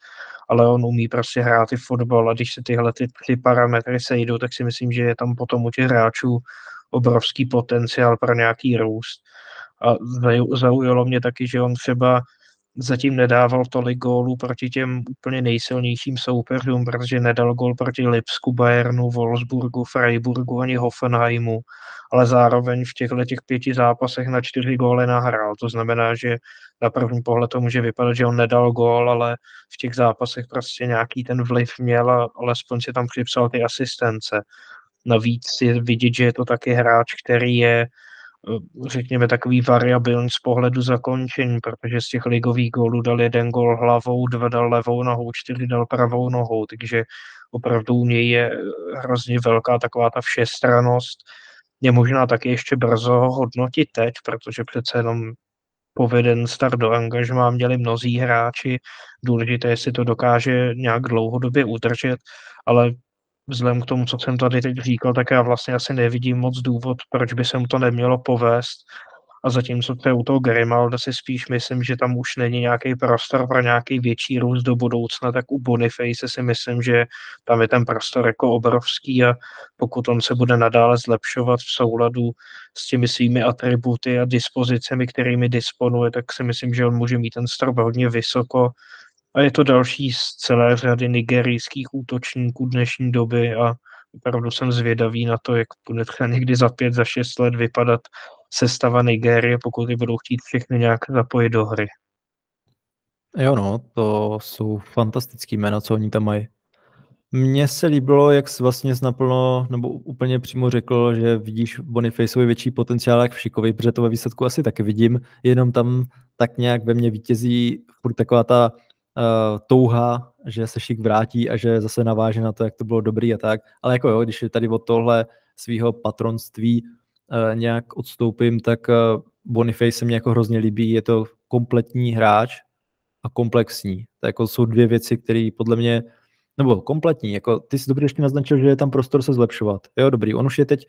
B: ale on umí prostě hrát i fotbal a když se tyhle ty, ty parametry sejdou, tak si myslím, že je tam potom u těch hráčů obrovský potenciál pro nějaký růst. A zaujalo mě taky, že on třeba zatím nedával tolik gólů proti těm úplně nejsilnějším soupeřům, protože nedal gól proti Lipsku, Bayernu, Wolfsburgu, Freiburgu ani Hoffenheimu, ale zároveň v těchto těch pěti zápasech na čtyři góly nahrál. To znamená, že na první pohled to může vypadat, že on nedal gól, ale v těch zápasech prostě nějaký ten vliv měl a alespoň si tam připsal ty asistence. Navíc je vidět, že je to taky hráč, který je řekněme, takový variabilní z pohledu zakončení, protože z těch ligových gólů dal jeden gól hlavou, dva dal levou nohou, čtyři dal pravou nohou, takže opravdu u něj je hrozně velká taková ta všestranost. Je možná taky ještě brzo ho hodnotit teď, protože přece jenom poveden start do angažmá měli mnozí hráči. Důležité, jestli to dokáže nějak dlouhodobě udržet, ale vzhledem k tomu, co jsem tady teď říkal, tak já vlastně asi nevidím moc důvod, proč by se mu to nemělo povést. A zatímco to je u toho Grimalda si spíš myslím, že tam už není nějaký prostor pro nějaký větší růst do budoucna, tak u Boniface si myslím, že tam je ten prostor jako obrovský a pokud on se bude nadále zlepšovat v souladu s těmi svými atributy a dispozicemi, kterými disponuje, tak si myslím, že on může mít ten strop hodně vysoko a je to další z celé řady nigerijských útočníků dnešní doby a opravdu jsem zvědavý na to, jak bude třeba někdy za pět, za šest let vypadat sestava Nigérie, pokud ji budou chtít všechny nějak zapojit do hry.
A: Jo no, to jsou fantastický jména, co oni tam mají. Mně se líbilo, jak jsi vlastně naplno, nebo úplně přímo řekl, že vidíš Bonifaceovi větší potenciál jak v Šikovi, protože to ve výsledku asi taky vidím, jenom tam tak nějak ve mně vítězí furt taková ta uh, touha, že se Šik vrátí a že zase naváže na to, jak to bylo dobrý a tak. Ale jako jo, když je tady od tohle svého patronství uh, nějak odstoupím, tak uh, Boniface se mě jako hrozně líbí. Je to kompletní hráč a komplexní. To jako jsou dvě věci, které podle mě, nebo kompletní, jako ty jsi dobře ještě naznačil, že je tam prostor se zlepšovat. Jo, dobrý, on už je teď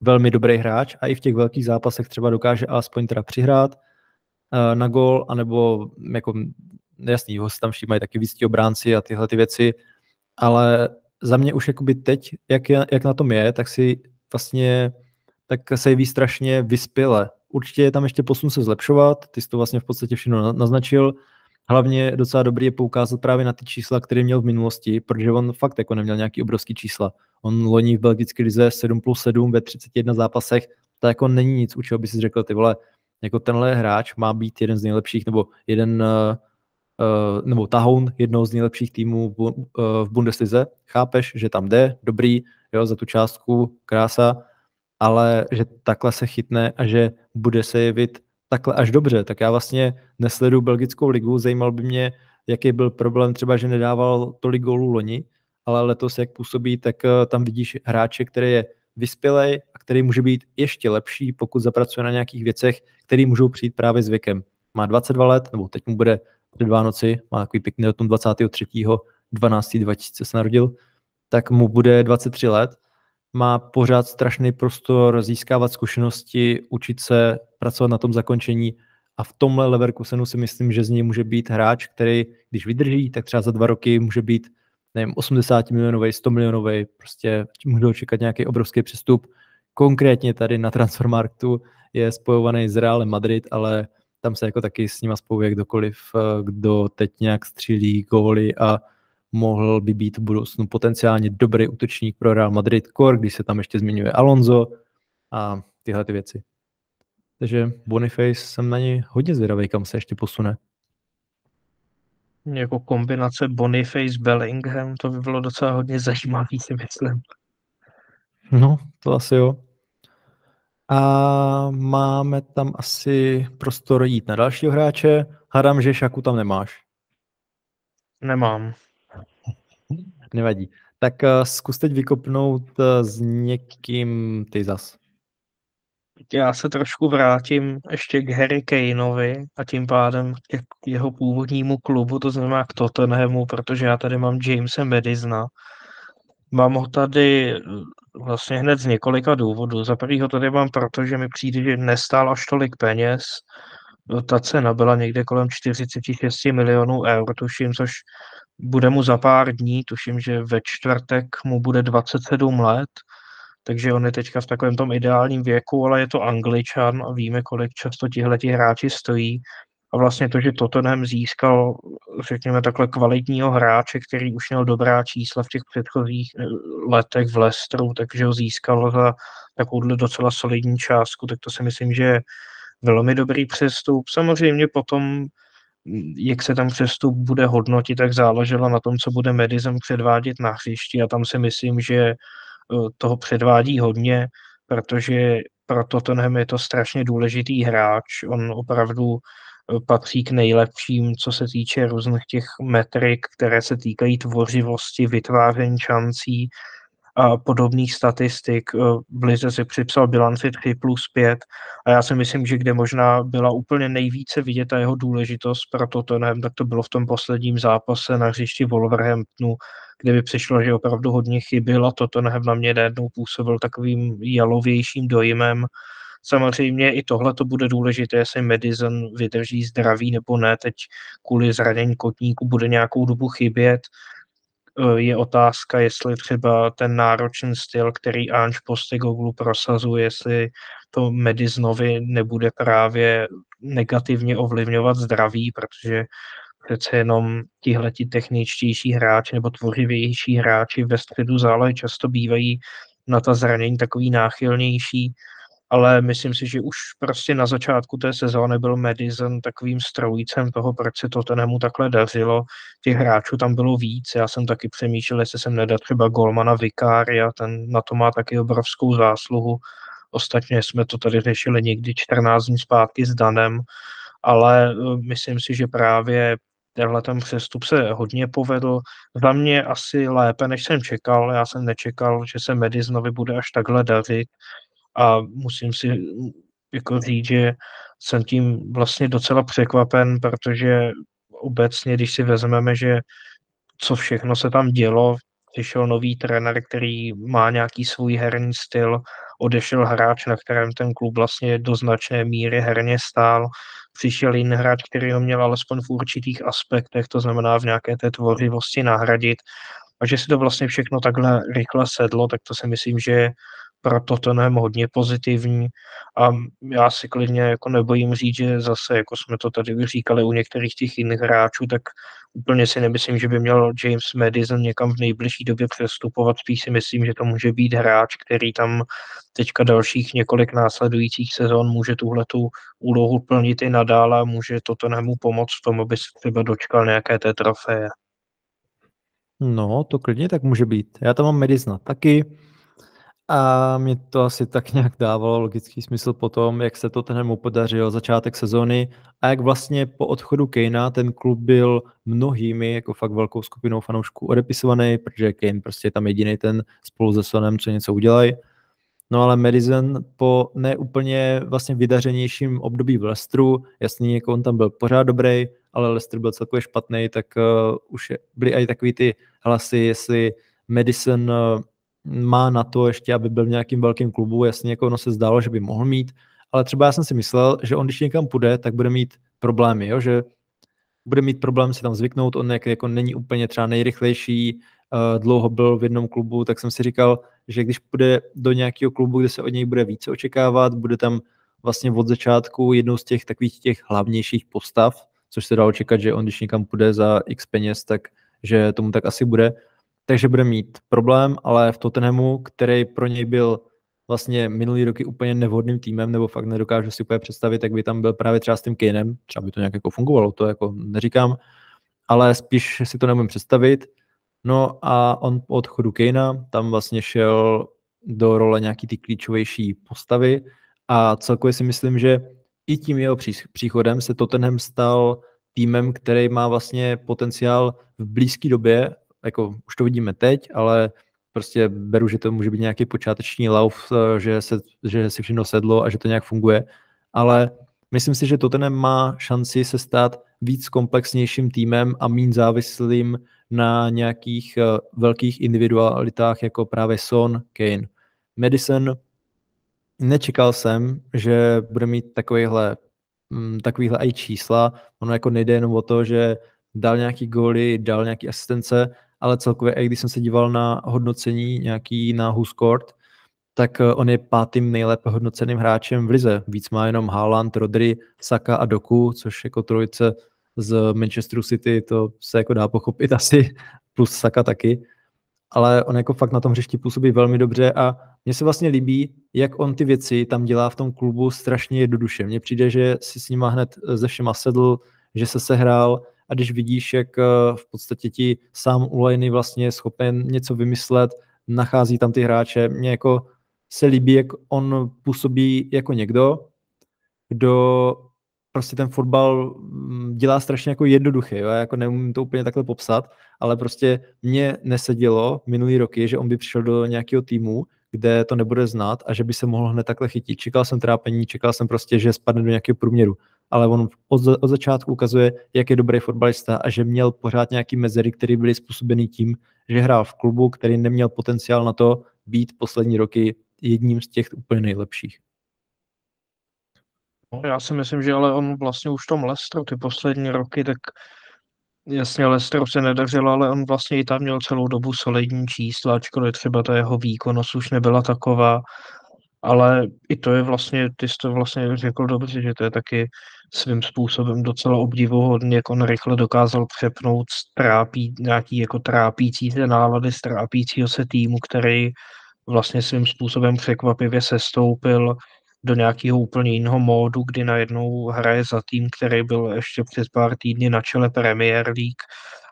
A: velmi dobrý hráč a i v těch velkých zápasech třeba dokáže aspoň teda přihrát uh, na gol, anebo jako jasný, ho tam všímají taky víc obránci a tyhle ty věci, ale za mě už jakoby teď, jak, je, jak na tom je, tak si vlastně tak se jeví strašně vyspěle. Určitě je tam ještě posun se zlepšovat, ty jsi to vlastně v podstatě všechno naznačil. Hlavně docela dobrý je poukázat právě na ty čísla, které měl v minulosti, protože on fakt jako neměl nějaký obrovský čísla. On loní v belgické lize 7 plus 7 ve 31 zápasech, to jako není nic, u čeho by si řekl, ty vole, jako tenhle hráč má být jeden z nejlepších, nebo jeden uh, nebo tahoun jednoho z nejlepších týmů v, uh, v Bundeslize. Chápeš, že tam jde, dobrý, jo, za tu částku, krása, ale že takhle se chytne a že bude se jevit takhle až dobře. Tak já vlastně nesledu belgickou ligu, zajímal by mě, jaký byl problém třeba, že nedával tolik gólů loni, ale letos, jak působí, tak uh, tam vidíš hráče, který je vyspělej a který může být ještě lepší, pokud zapracuje na nějakých věcech, které můžou přijít právě s věkem. Má 22 let, nebo teď mu bude před Vánoci, má takový pěkný datum 23. 12. 2000 se narodil, tak mu bude 23 let, má pořád strašný prostor získávat zkušenosti, učit se, pracovat na tom zakončení a v tomhle Leverkusenu si myslím, že z něj může být hráč, který, když vydrží, tak třeba za dva roky může být nevím, 80 milionový, 100 milionový, prostě může očekat nějaký obrovský přestup. Konkrétně tady na transfermarktu je spojovaný s Realem Madrid, ale tam se jako taky s nima spojuje kdokoliv, eh, kdo teď nějak střílí góly a mohl by být v budoucnu potenciálně dobrý útočník pro Real Madrid Core, když se tam ještě zmiňuje Alonso a tyhle ty věci. Takže Boniface jsem na něj hodně zvědavý, kam se ještě posune.
B: Jako kombinace Boniface Bellingham, to by bylo docela hodně zajímavý, si myslím.
A: No, to asi jo. A máme tam asi prostor jít na dalšího hráče. Hádám, že Šaku tam nemáš.
B: Nemám.
A: Nevadí. Tak uh, zkus teď vykopnout uh, s někým ty zas.
B: Já se trošku vrátím ještě k Harry Kaneovi a tím pádem k jeho původnímu klubu, to znamená k Tottenhamu, protože já tady mám Jamesa Madisona. Mám ho tady vlastně hned z několika důvodů. Za prvý ho tady mám proto, že mi přijde, že nestál až tolik peněz. Ta cena byla někde kolem 46 milionů eur, tuším, což bude mu za pár dní, tuším, že ve čtvrtek mu bude 27 let, takže on je teďka v takovém tom ideálním věku, ale je to angličan a víme, kolik často tihle hráči stojí. A vlastně to, že Tottenham získal, řekněme takhle, kvalitního hráče, který už měl dobrá čísla v těch předchozích eh, letech v Leicesteru, takže ho získal za takovouhle docela solidní částku, tak to si myslím, že je velmi dobrý přestup. Samozřejmě potom, jak se tam přestup bude hodnotit, tak záleželo na tom, co bude Madison předvádět na hřišti a tam si myslím, že eh, toho předvádí hodně, protože pro Tottenham je to strašně důležitý hráč. On opravdu patří k nejlepším, co se týče různých těch metrik, které se týkají tvořivosti, vytváření šancí a podobných statistik. V Lize si připsal bilanci 3 plus 5 a já si myslím, že kde možná byla úplně nejvíce vidět ta jeho důležitost pro Tottenham, tak to bylo v tom posledním zápase na hřišti Wolverhamptonu, kde by přišlo, že opravdu hodně chybil a Tottenham na mě jednou působil takovým jalovějším dojmem, Samozřejmě i tohle to bude důležité, jestli Madison vydrží zdraví nebo ne. Teď kvůli zranění kotníku bude nějakou dobu chybět. E, je otázka, jestli třeba ten náročný styl, který Ange Postegoglu prosazuje, jestli to Madisonovi nebude právě negativně ovlivňovat zdraví, protože přece jenom tihleti techničtější hráči nebo tvořivější hráči ve středu zále často bývají na ta zranění takový náchylnější ale myslím si, že už prostě na začátku té sezóny byl Madison takovým strojicem toho, proč se to tenemu takhle dařilo. Těch hráčů tam bylo víc, já jsem taky přemýšlel, jestli jsem nedat třeba Golmana Vikária, ten na to má taky obrovskou zásluhu. Ostatně jsme to tady řešili někdy 14 dní zpátky s Danem, ale eh, myslím si, že právě tenhle ten přestup se hodně povedl. Za mě asi lépe, než jsem čekal. Já jsem nečekal, že se Medisonovi bude až takhle dařit a musím si jako říct, že jsem tím vlastně docela překvapen, protože obecně, když si vezmeme, že co všechno se tam dělo, přišel nový trenér, který má nějaký svůj herní styl, odešel hráč, na kterém ten klub vlastně do značné míry herně stál, přišel jiný hráč, který ho měl alespoň v určitých aspektech, to znamená v nějaké té tvořivosti nahradit. A že si to vlastně všechno takhle rychle sedlo, tak to si myslím, že pro Tottenham hodně pozitivní a já si klidně jako nebojím říct, že zase, jako jsme to tady říkali u některých těch jiných hráčů, tak úplně si nemyslím, že by měl James Madison někam v nejbližší době přestupovat, spíš si myslím, že to může být hráč, který tam teďka dalších několik následujících sezon může tuhle tu úlohu plnit i nadále a může Tottenhamu pomoct v tom, aby se třeba dočkal nějaké té trofeje.
A: No, to klidně tak může být. Já tam mám Madisona taky. A mě to asi tak nějak dávalo logický smysl po tom, jak se to ten podařilo začátek sezóny a jak vlastně po odchodu Kejna ten klub byl mnohými, jako fakt velkou skupinou fanoušků odepisovaný, protože Kane prostě je tam jediný ten spolu se Sonem, co něco udělají. No ale Madison po neúplně vlastně vydařenějším období v Leicesteru, jasný, jako on tam byl pořád dobrý, ale Leicester byl celkově špatný, tak uh, už byly i takový ty hlasy, jestli Madison uh, má na to ještě, aby byl v nějakým velkým klubu, jasně jako ono se zdálo, že by mohl mít, ale třeba já jsem si myslel, že on když někam půjde, tak bude mít problémy, jo? že bude mít problém si tam zvyknout, on jak, jako není úplně třeba nejrychlejší, uh, dlouho byl v jednom klubu, tak jsem si říkal, že když půjde do nějakého klubu, kde se od něj bude více očekávat, bude tam vlastně od začátku jednou z těch takových těch hlavnějších postav, což se dá očekat, že on když někam půjde za x peněz, tak že tomu tak asi bude, takže bude mít problém, ale v Tottenhamu, který pro něj byl vlastně minulý roky úplně nevhodným týmem, nebo fakt nedokážu si úplně představit, jak by tam byl právě třeba s tím Kanem, třeba by to nějak jako fungovalo, to jako neříkám, ale spíš si to nemůžu představit. No a on po odchodu Kejna tam vlastně šel do role nějaký ty klíčovější postavy a celkově si myslím, že i tím jeho příchodem se Tottenham stal týmem, který má vlastně potenciál v blízké době jako už to vidíme teď, ale prostě beru, že to může být nějaký počáteční lauf, eh, že se, že se všechno sedlo a že to nějak funguje, ale myslím si, že Tottenham má šanci se stát víc komplexnějším týmem a méně závislým na nějakých uh, velkých individualitách, jako právě Son, Kane. Madison, nečekal jsem, že bude mít takovýhle, um, takovýhle i čísla. Ono jako nejde jenom o to, že dal nějaký góly, dal nějaký asistence, ale celkově, i když jsem se díval na hodnocení nějaký na Scored, tak eh, on je pátým nejlépe hodnoceným hráčem v lize. Víc má jenom Haaland, Rodri, Saka a Doku, což jako trojice z Manchesteru City, to se jako dá pochopit asi, plus Saka taky. Ale on jako fakt na tom hřišti působí velmi dobře a mně se vlastně líbí, jak on ty věci tam dělá v tom klubu strašně jednoduše. Mně přijde, že si s nima hned ze všema sedl, že se sehrál a když vidíš, jak eh, v podstatě ti sám Ulejny vlastně je schopen něco vymyslet, nachází tam ty hráče, mně jako se líbí, jak on působí jako někdo, kdo prostě ten fotbal mm, dělá strašně jako jednoduchý, jo? já jako neumím to úplně takhle popsat, ale prostě mě nesedělo minulý roky, že on by přišel do nějakého týmu, kde to nebude znát a že by se mohl hned takhle chytit. Čekal jsem trápení, čekal jsem prostě, že spadne do nějakého průměru, ale on od, od začátku ukazuje, jak je dobrý fotbalista a že měl pořád nějaký mezery, které byly způsobeny tím, že hrál v klubu, který neměl potenciál na to být poslední roky jedním z těch úplně nejlepších.
B: No, já si myslím, že ale on vlastně už tom Lestru ty poslední roky, tak jasně Lestru se nedařilo, ale on vlastně i tam měl celou dobu solidní čísla, ačkoliv třeba ta jeho výkonnost už nebyla taková, ale i to je vlastně, ty jsi to vlastně řekl dobře, že to je taky svým způsobem docela obdivuhodný, jak on rychle dokázal přepnout trápí, nějaký jako trápící se nálady z trápícího se týmu, který vlastně svým způsobem překvapivě sestoupil do nějakého úplně jiného módu, kdy najednou hraje za tým, který byl ještě před pár týdny na čele Premier League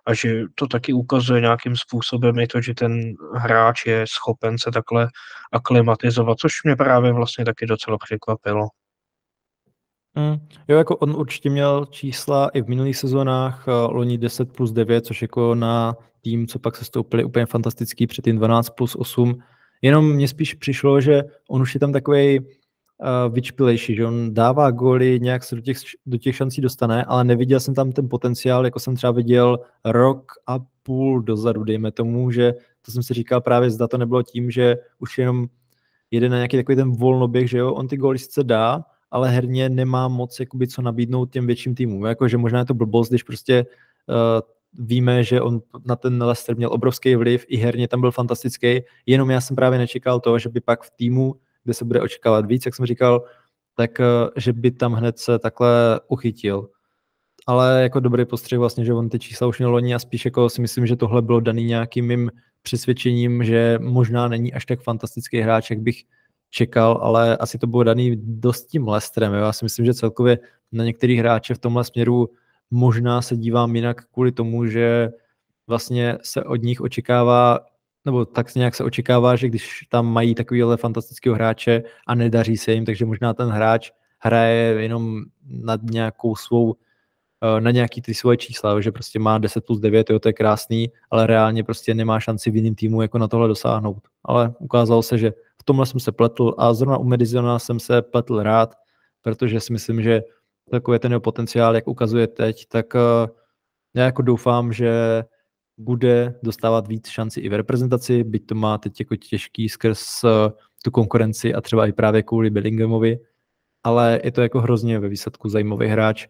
B: a že to taky ukazuje nějakým způsobem i to, že ten hráč je schopen se takhle aklimatizovat, což mě právě vlastně taky docela překvapilo.
A: Mm, jo, jako on určitě měl čísla i v minulých sezónách, uh, loni 10 plus 9, což jako na tým, co pak se stoupili úplně fantastický, předtím 12 plus 8. Jenom mně spíš přišlo, že on už je tam takový uh, vyčpilejší, že on dává góly, nějak se do těch, do těch šancí dostane, ale neviděl jsem tam ten potenciál, jako jsem třeba viděl rok a půl dozadu, dejme tomu, že to jsem si říkal právě, zda to nebylo tím, že už jenom jede na nějaký takový ten volnoběh, že jo, on ty góly sice dá, ale herně nemá moc jakoby, co nabídnout těm větším týmům. Jako, že možná je to blbost, když prostě uh, víme, že on na ten Leicester měl obrovský vliv, i herně tam byl fantastický, jenom já jsem právě nečekal to, že by pak v týmu kde se bude očekávat víc, jak jsem říkal, tak eh, že by tam hned se takhle uchytil. Ale jako dobrý postřeh vlastně, že on ty čísla už měl loni a spíš jako si myslím, že tohle bylo daný nějakým mým přesvědčením, že možná není až tak fantastický hráč, jak bych čekal, ale asi to bylo daný dost tím Lestrem. Jo? Já si myslím, že celkově na některých hráče v tomhle směru možná se dívám jinak kvůli tomu, že vlastně se od nich očekává nebo tak nějak se očekává, že když tam mají takovýhle fantastického hráče a nedaří se jim, takže možná ten hráč hraje jenom nad nějakou svou eh, na nějaký ty svoje čísla, že prostě má 10 plus 9, jo, to je krásný, ale reálně prostě nemá šanci v jiném týmu jako na tohle dosáhnout. Ale ukázalo se, že v tomhle jsem se pletl a zrovna u Medizona jsem se pletl rád, protože si myslím, že takový ten jeho potenciál, jak ukazuje teď, tak uh, já jako doufám, že bude dostávat víc šanci i v reprezentaci, byť to má teď jako těžký skrz eh, tu konkurenci a třeba i právě kvůli Bellinghamovi, ale je to jako hrozně ve výsledku zajímavý hráč.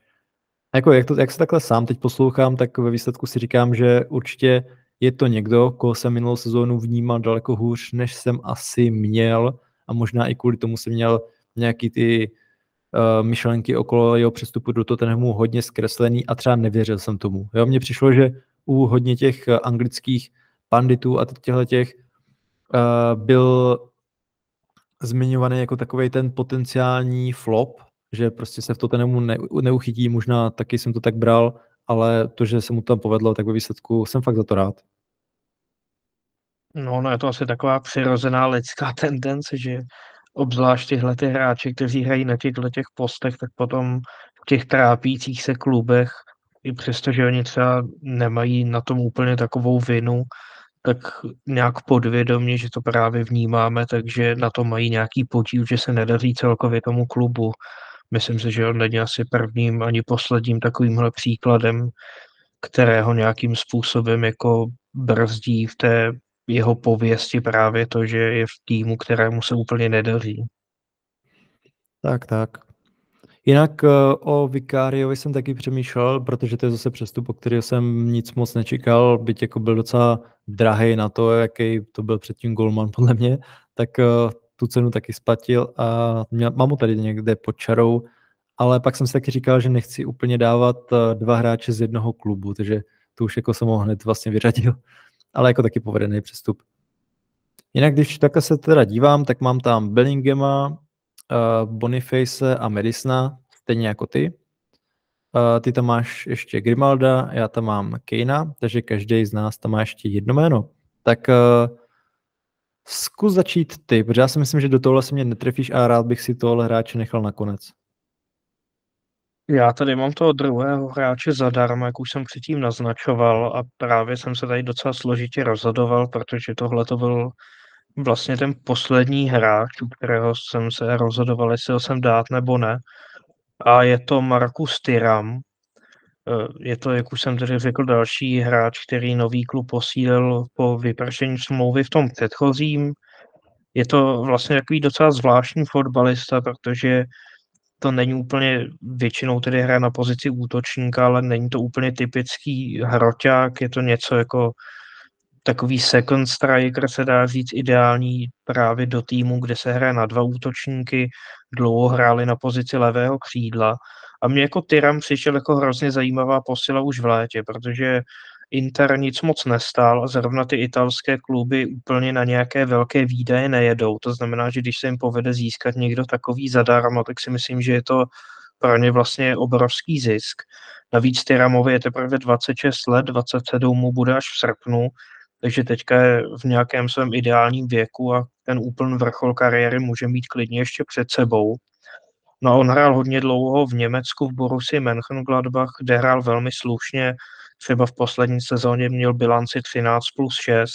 A: A jako jak, to, jak se takhle sám teď poslouchám, tak ve výsledku si říkám, že určitě je to někdo, koho jsem minulou sezónu vnímal daleko hůř, než jsem asi měl a možná i kvůli tomu jsem měl nějaký ty uh, myšlenky okolo jeho přestupu do Tottenhamu hodně zkreslený a třeba nevěřil jsem tomu. Jo, mně přišlo, že u hodně těch eh, anglických panditů a těchto těch uh, byl zmiňovaný jako takový ten potenciální flop, že prostě se v Tottenhamu ne, neuchytí, možná taky jsem to tak bral, ale to, že se mu tam povedlo, tak ve výsledku jsem fakt za to rád.
B: No, no je to asi taková přirozená lidská tendence, že obzvlášť tyhle ty hráči, kteří hrají na těchto těch postech, tak potom v těch trápících se klubech i přesto, že oni třeba nemají na tom úplně takovou vinu, tak nějak podvědomě, že to právě vnímáme, takže na to mají nějaký podíl, že se nedaří celkově tomu klubu. Myslím si, že on není asi prvním ani posledním takovýmhle příkladem, kterého nějakým způsobem jako brzdí v té jeho pověsti právě to, že je v týmu, kterému se úplně nedaří.
A: Tak, tak. Jinak uh, o Vikáriovi jsem taky přemýšlel, protože to je zase přestup, o který jsem nic moc nečekal, byť jako byl docela drahý na to, jaký to byl předtím Golman podle mě, tak uh, tu cenu taky splatil a měl, mám ho tady někde pod čarou, ale pak jsem si taky říkal, že nechci úplně dávat uh, dva hráče z jednoho klubu, takže to už jako jsem ho hned vlastně vyřadil, ale jako taky povedený přestup. Jinak, když takhle se teda dívám, tak mám tam Bellingema, Boniface a Medicina, stejně jako ty. Uh, ty tam máš ještě Grimalda, já tam mám Kejna, takže každý z nás tam má ještě jedno jméno. Tak uh, zkus začít ty, protože já si myslím, že do tohle se mě netrefíš a rád bych si tohle hráče nechal nakonec.
B: Já tady mám toho druhého hráče zadarmo, jak už jsem předtím naznačoval a právě jsem se tady docela složitě rozhodoval, protože tohle to byl vlastně ten poslední hráč, u kterého jsem se rozhodoval, jestli ho jsem dát nebo ne. A je to Markus Tyram. Eh, je to, jak už jsem tady řekl, další hráč, který nový klub posílil po vypršení smlouvy v tom předchozím. Je to vlastně takový docela zvláštní fotbalista, protože to není úplně, většinou tedy hra na pozici útočníka, ale není to úplně typický hroťák, je to něco jako takový second striker, se dá říct, ideální právě do týmu, kde se hraje na dva útočníky, dlouho hráli na pozici levého křídla. A mě jako Tyram přišel jako hrozně zajímavá posila už v létě, protože Inter nic moc nestál a zrovna ty italské kluby úplně na nějaké velké výdaje nejedou. To znamená, že když se jim povede získat někdo takový zadarmo, tak si myslím, že je to pro ně vlastně obrovský zisk. Navíc Tyramovi je teprve 26 let, 27 mu bude až v srpnu, takže teďka je v nějakém svém ideálním věku a ten úplný vrchol kariéry může mít klidně ještě před sebou. No on hrál hodně dlouho v Německu v Borussii Mönchengladbach, kde hrál velmi slušně, třeba v poslední sezóně měl bilanci 13 plus 6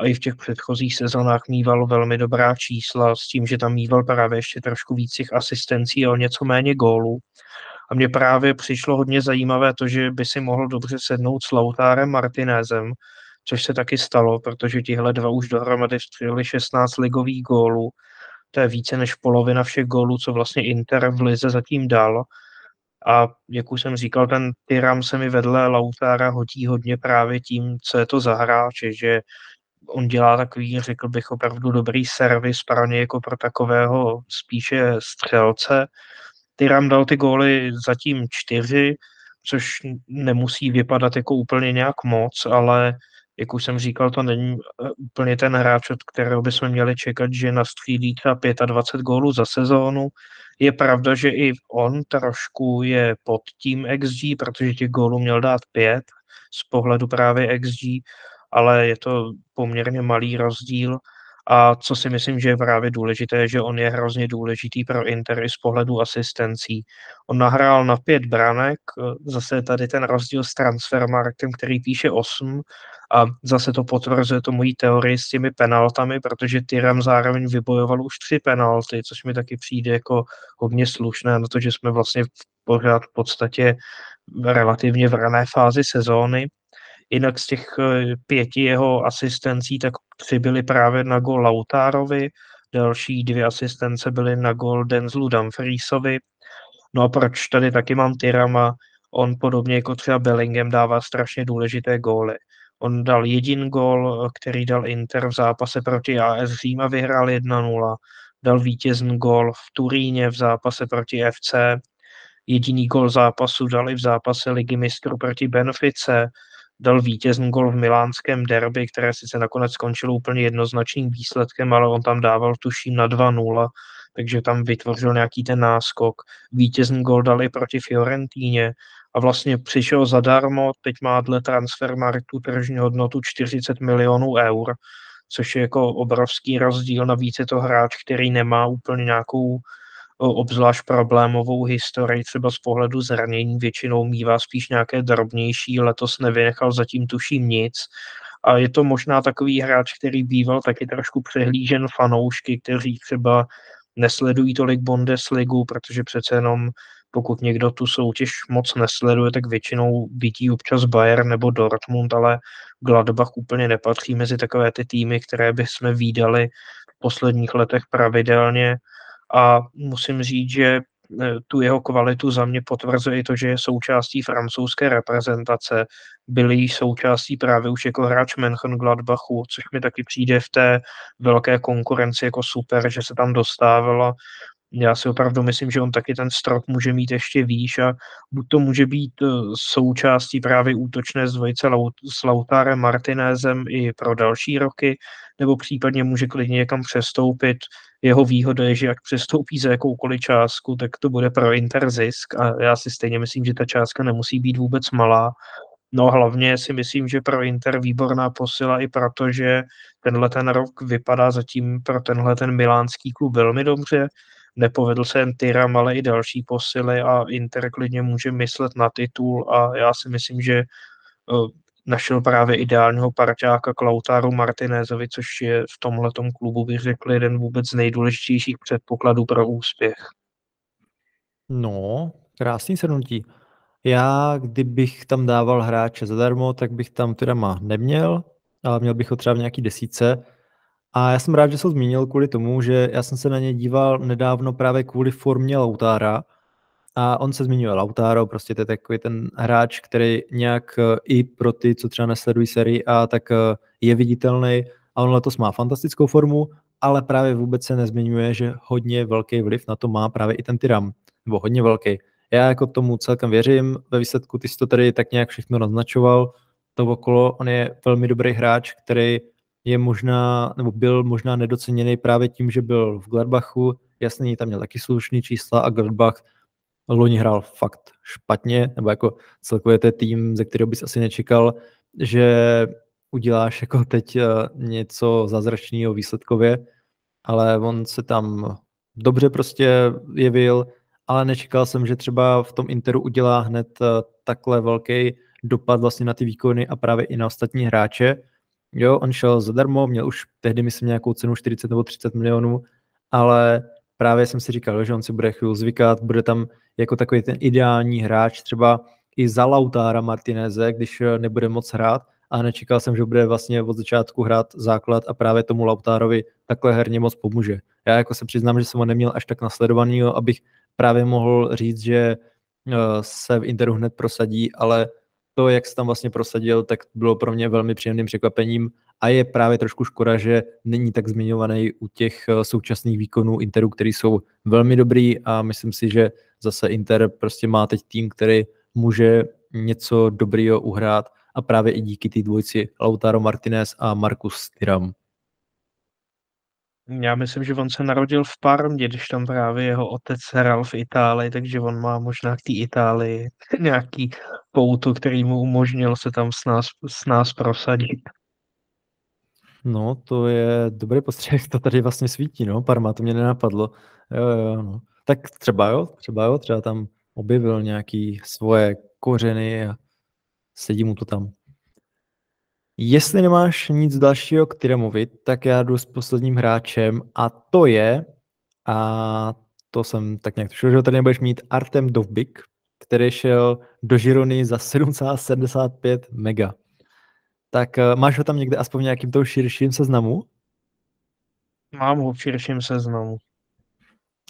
B: a i v těch předchozích sezónách mýval velmi dobrá čísla s tím, že tam mýval právě ještě trošku víc těch asistencí a o něco méně gólů. A mně právě přišlo hodně zajímavé to, že by si mohl dobře sednout s Lautárem Martinezem, což se taky stalo, protože tihle dva už dohromady vstřelili 16 ligových gólů. To je více než polovina všech gólů, co vlastně Inter v Lize zatím dal. A jak už jsem říkal, ten Tyram se mi vedle Lautára hodí hodně právě tím, co je to za hráče, že on dělá takový, řekl bych, opravdu dobrý servis pro něj jako pro takového spíše střelce. Tyram dal ty góly zatím čtyři, což nemusí vypadat jako úplně nějak moc, ale jak už jsem říkal, to není eh, úplně ten hráč, od kterého bychom měli čekat, že nastřílí třeba 25 gólů za sezónu. Je pravda, že i on trošku je pod tím XG, protože těch gólů měl dát pět z pohledu právě XG, ale je to poměrně malý rozdíl. A co si myslím, že je právě důležité, že on je hrozně důležitý pro Inter i z pohledu asistencí. On nahrál na pět branek, zase tady ten rozdíl s transfermarktem, který píše 8 a zase to potvrzuje to mojí teorii s těmi penaltami, protože Tyram zároveň vybojoval už tři penalty, což mi taky přijde jako hodně slušné na to, že jsme vlastně pořád v podstatě relativně v rané fázi sezóny. Jinak z těch eh, pěti jeho asistencí, tak tři byly právě na gol Lautárovi, další dvě asistence byly na gol Denzlu Dumfriesovi. No a proč tady taky mám Tyrama? On podobně jako třeba Bellingham dává strašně důležité góly. On dal jedin gól, který dal Inter v zápase proti AS Řím a vyhrál 1-0. Dal vítězný gól v Turíně v zápase proti FC. Jediný gól zápasu dal i v zápase Ligy mistrů proti Benfice dal vítězný gol v milánském derby, které sice nakonec skončilo úplně jednoznačným výsledkem, ale on tam dával tuším na 2-0, takže tam vytvořil nějaký ten náskok. Vítězný gol dal i proti Fiorentíně a vlastně přišel zadarmo, teď má dle transfermarktu tržní hodnotu 40 milionů eur, což je jako obrovský rozdíl. Navíc je to hráč, který nemá úplně nějakou obzvlášť problémovou historii, třeba z pohledu zranění, většinou mývá spíš nějaké drobnější, letos nevynechal zatím tuším nic. A je to možná takový hráč, který býval taky trošku přehlížen fanoušky, kteří třeba nesledují tolik Bundesligu, protože přece jenom pokud někdo tu soutěž moc nesleduje, tak většinou vidí občas Bayern nebo Dortmund, ale Gladbach úplně nepatří mezi takové ty týmy, které by jsme výdali v posledních letech pravidelně a musím říct, že e, tu jeho kvalitu za mě potvrzuje i to, že je součástí francouzské reprezentace. Byli součástí právě už jako hráč Mönchengladbachu, což mi taky přijde v té velké konkurenci jako super, že se tam dostávalo já si opravdu myslím, že on taky ten strop může mít ještě výš a buď to může být eh, součástí právě útočné zdvojice s Lautárem Martinézem i pro další roky, nebo případně může klidně někam přestoupit. Jeho výhoda je, že jak přestoupí za jakoukoliv částku, tak to bude pro Inter zisk a já si stejně myslím, že ta částka nemusí být vůbec malá. No hlavně si myslím, že pro Inter výborná posila i proto, že tenhle ten rok vypadá zatím pro tenhle ten milánský klub velmi dobře nepovedl se jen Tyram, ale i další posily a Inter klidně může myslet na titul a já si myslím, že eh, našel právě ideálního parťáka Klautaru Martinézovi, což je v tomhle klubu, bych řekl, jeden vůbec z nejdůležitějších předpokladů pro úspěch.
A: No, krásný shrnutí. Já, kdybych tam dával hráče zadarmo, tak bych tam má neměl, ale měl bych ho třeba v nějaký desíce, a já jsem rád, že se zmínil kvůli tomu, že já jsem se na ně díval nedávno právě kvůli formě Lautára a on se zmiňuje Lautaro, prostě to je takový ten hráč, který nějak eh, i pro ty, co třeba nesledují sérii a tak eh, je viditelný. A on letos má fantastickou formu, ale právě vůbec se nezmiňuje, že hodně velký vliv na to má právě i ten Tyram, nebo hodně velký. Já jako tomu celkem věřím, ve výsledku ty jsi to tady tak nějak všechno naznačoval, to okolo, on je velmi dobrý hráč, který je možná, nebo byl možná nedoceněný právě tím, že byl v Gladbachu, jasný, tam měl taky slušný čísla a Gladbach loni hrál fakt špatně, nebo jako celkově to je tým, ze kterého bys asi nečekal, že uděláš jako teď eh, něco zázračného výsledkově, ale on se tam dobře prostě jevil, ale nečekal jsem, že třeba v tom Interu udělá hned eh, takhle velký dopad vlastně na ty výkony a právě i na ostatní hráče, Jo, on šel zadarmo, měl už tehdy, myslím, nějakou cenu 40 nebo 30 milionů, ale právě jsem si říkal, že on si bude chvíli zvykat, bude tam jako takový ten ideální hráč, třeba i za Lautára Martineze, když eh, nebude moc hrát, a nečekal jsem, že bude vlastně od začátku hrát základ a právě tomu Lautárovi takhle herně moc pomůže. Já jako se přiznám, že jsem ho neměl až tak nasledovaný, abych právě mohl říct, že eh, se v Interu hned prosadí, ale to, jak se tam vlastně prosadil, tak bylo pro mě velmi příjemným překvapením. A je právě trošku škoda, že není tak zmiňovaný u těch eh, současných výkonů Interu, který jsou velmi dobrý. A myslím si, že zase Inter prostě má teď tým, který může něco dobrýho uhrát. A právě i díky té dvojci Lautaro Martinez a Marcus Thuram.
B: Já myslím, že on se narodil v Parmě, když tam právě jeho otec hrál v Itálii, takže on má možná k té Itálii nějaký pouto, který mu umožnil se tam s nás, s nás prosadit.
A: No, to je dobrý postřeh, to tady vlastně svítí, no, Parma, to mě nenapadlo. Jo, jo, no. Tak třeba jo, třeba jo, třeba tam objevil nějaký svoje kořeny a sedí mu to tam. Jestli nemáš nic dalšího k mluvit, tak já jdu s posledním hráčem a to je, a to jsem tak nějak tušil, že ho tady nebudeš mít, Artem Dovbik, který šel do Žirony za 7,75 mega. Tak uh, máš ho tam někde aspoň v nějakým tou širším seznamu?
B: Mám ho v širším seznamu.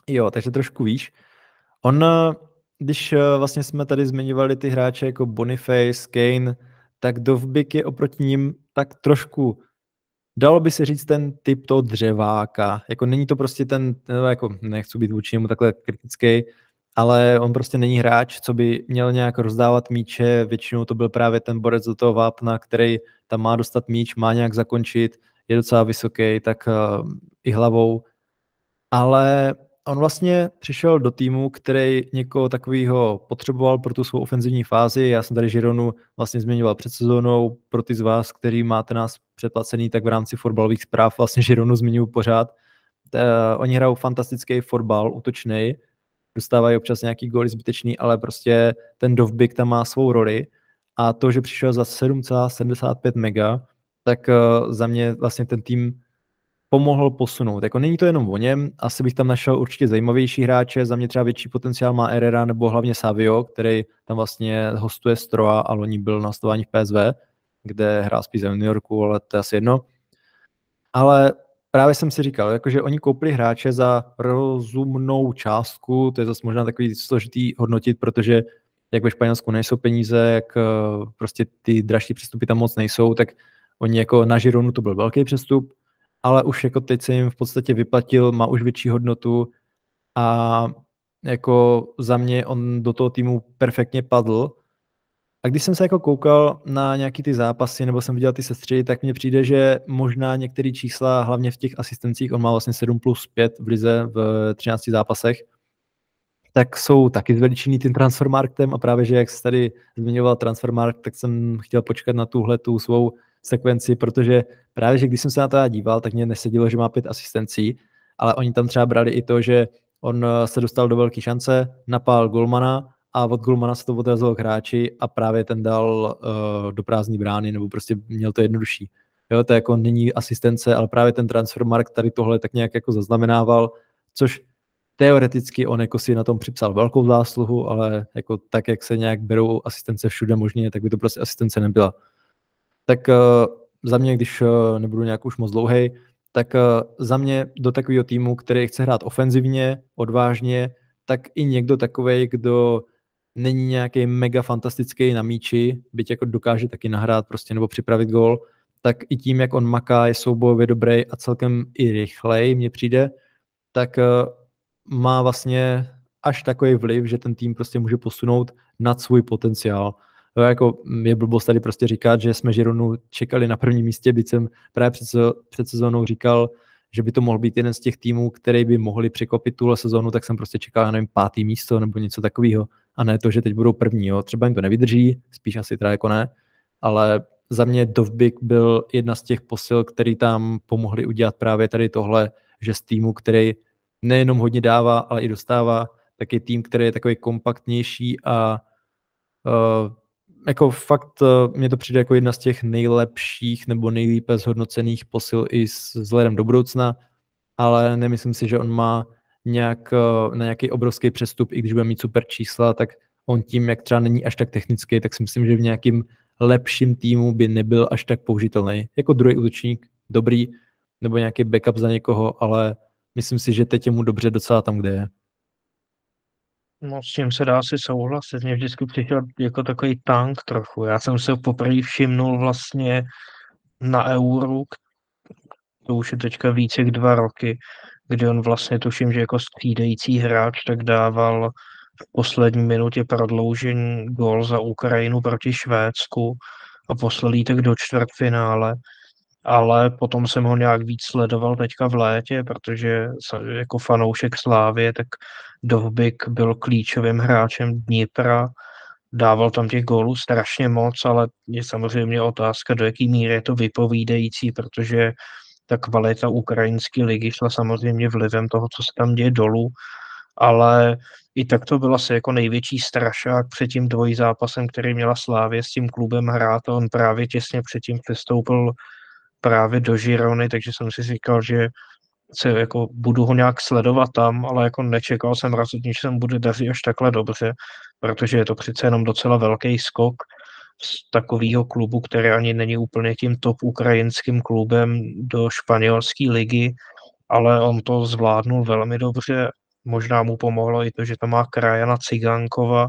A: Jo, takže trošku víš. On, eh, když uh, vlastně jsme tady zmiňovali ty hráče jako Boniface, Kane, tak Dovbik je oproti ním tak trošku, dalo by se říct, ten typ toho dřeváka. Jako není to prostě ten, no, jako nechci být vůči němu takhle kritický, ale on prostě není hráč, co by měl nějak rozdávat míče, většinou to byl právě ten borec do toho vápna, který tam má dostat míč, má nějak zakončit, je docela vysoký, tak uh, i hlavou, ale on vlastně přišel do týmu, který někoho takového potřeboval pro tu svou ofenzivní fázi. Já jsem tady Žironu vlastně zmiňoval před sezónou. Pro ty z vás, který máte nás předplacený, tak v rámci fotbalových zpráv vlastně Žironu zmiňuji pořád. Uh, oni hrajou fantastický fotbal, útočný, dostávají občas nějaký góly zbytečný, ale prostě ten Dovbik tam má svou roli a to, že přišel za 7,75 mega, tak uh, za mě vlastně ten tým pomohl posunout. Jako není to jenom o něm, asi bych tam našel určitě zajímavější hráče, za mě třeba větší potenciál má Herrera nebo hlavně Savio, který tam vlastně hostuje Stroa a loni byl na stování v PSV, kde hrál spíš New Yorku, ale to je asi jedno. Ale právě jsem si říkal, jakože oni koupili hráče za rozumnou částku, to je zase možná takový složitý hodnotit, protože jak ve Španělsku nejsou peníze, jak eh, prostě ty dražší přestupy tam moc nejsou, tak oni jako na Žironu to byl velký přestup, ale už jako teď se jim v podstatě vyplatil, má už větší hodnotu a jako za mě on do toho týmu perfektně padl. A když jsem se jako koukal na nějaký ty zápasy, nebo jsem viděl ty sestři, tak mně přijde, že možná některé čísla, hlavně v těch asistencích, on má vlastně 7 plus 5 v lize v 13 zápasech, tak jsou taky zveličený tím transfermarktem a právě, že jak jsi tady zmiňoval transfermarkt, tak jsem chtěl počkat na tuhle tu svou sekvenci, protože právě, že když jsem se na to díval, tak mě nesedilo, že má pět asistencí, ale oni tam třeba brali i to, že on eh, se dostal do velké šance, napál Golmana a od Golmana se to odrazilo k hráči a právě ten dal uh, do prázdní brány, nebo prostě měl to jednodušší. Jo, to jako není asistence, ale právě ten transfermarkt tady tohle tak nějak jako zaznamenával, což teoreticky on jako si na tom připsal velkou zásluhu, ale jako tak, jak se nějak berou asistence všude možně, tak by to prostě asistence nebyla tak uh, za mě, když uh, nebudu nějak už moc dlouhý, tak uh, za mě do takového týmu, který chce hrát ofenzivně, odvážně, tak i někdo takový, kdo není nějaký mega fantastický na míči, byť jako dokáže taky nahrát prostě nebo připravit gol, tak i tím, jak on maká, je soubojově dobrý a celkem i rychlej, mně přijde, tak má vlastně až takový vliv, že ten tým prostě může posunout nad svůj potenciál. Jo, jako je blbost tady prostě říkat, že jsme Žironu čekali na prvním místě, byť jsem právě před, před sezónou říkal, že by to mohl být jeden z těch týmů, který by mohli překopit tuhle sezónu, tak jsem prostě čekal, já nevím, pátý místo nebo něco takového. A ne to, že teď budou první. Jo. Třeba jim to nevydrží, spíš asi teda jako ne, ale za mě Dovbik byl jedna z těch posil, který tam pomohli udělat právě tady tohle, že z týmu, který nejenom hodně dává, ale i dostává, tak je tým, který je takový kompaktnější a uh, jako fakt eh, mě to přijde jako jedna z těch nejlepších nebo nejlépe zhodnocených posil i s vzhledem do budoucna, ale nemyslím si, že on má nějak, eh, na nějaký obrovský přestup, i když bude mít super čísla, tak on tím, jak třeba není až tak technický, tak si myslím, že v nějakým lepším týmu by nebyl až tak použitelný. Jako druhý útočník, dobrý, nebo nějaký backup za někoho, ale myslím si, že teď je mu dobře docela tam, kde je.
B: No, s tím se dá si souhlasit. Mě vždycky přišel jako takový tank trochu. Já jsem se poprvé všimnul vlastně na Euro, to už je teďka více jak dva roky, kdy on vlastně tuším, že jako střídající hráč tak dával v poslední minutě prodloužení gol za Ukrajinu proti Švédsku a poslal tak do čtvrtfinále ale potom jsem ho nějak víc sledoval teďka v létě, protože jako fanoušek Slávě, tak Dovbik byl klíčovým hráčem Dnipra, dával tam těch gólů strašně moc, ale je samozřejmě otázka, do jaký míry je to vypovídající, protože ta kvalita ukrajinské ligy šla samozřejmě vlivem toho, co se tam děje dolů, ale i tak to byl asi jako největší strašák před tím dvojzápasem, který měla Slávě s tím klubem hrát. A on právě těsně předtím přestoupil právě do Žirony, takže jsem si říkal, že se jako budu ho nějak sledovat tam, ale jako nečekal jsem rozhodně, že se mu bude dařit až takhle dobře, protože je to přece jenom docela velký skok z takového klubu, který ani není úplně tím top ukrajinským klubem do španělské ligy, ale on to zvládnul velmi dobře. Možná mu pomohlo i to, že tam má Krajana Cigánkova,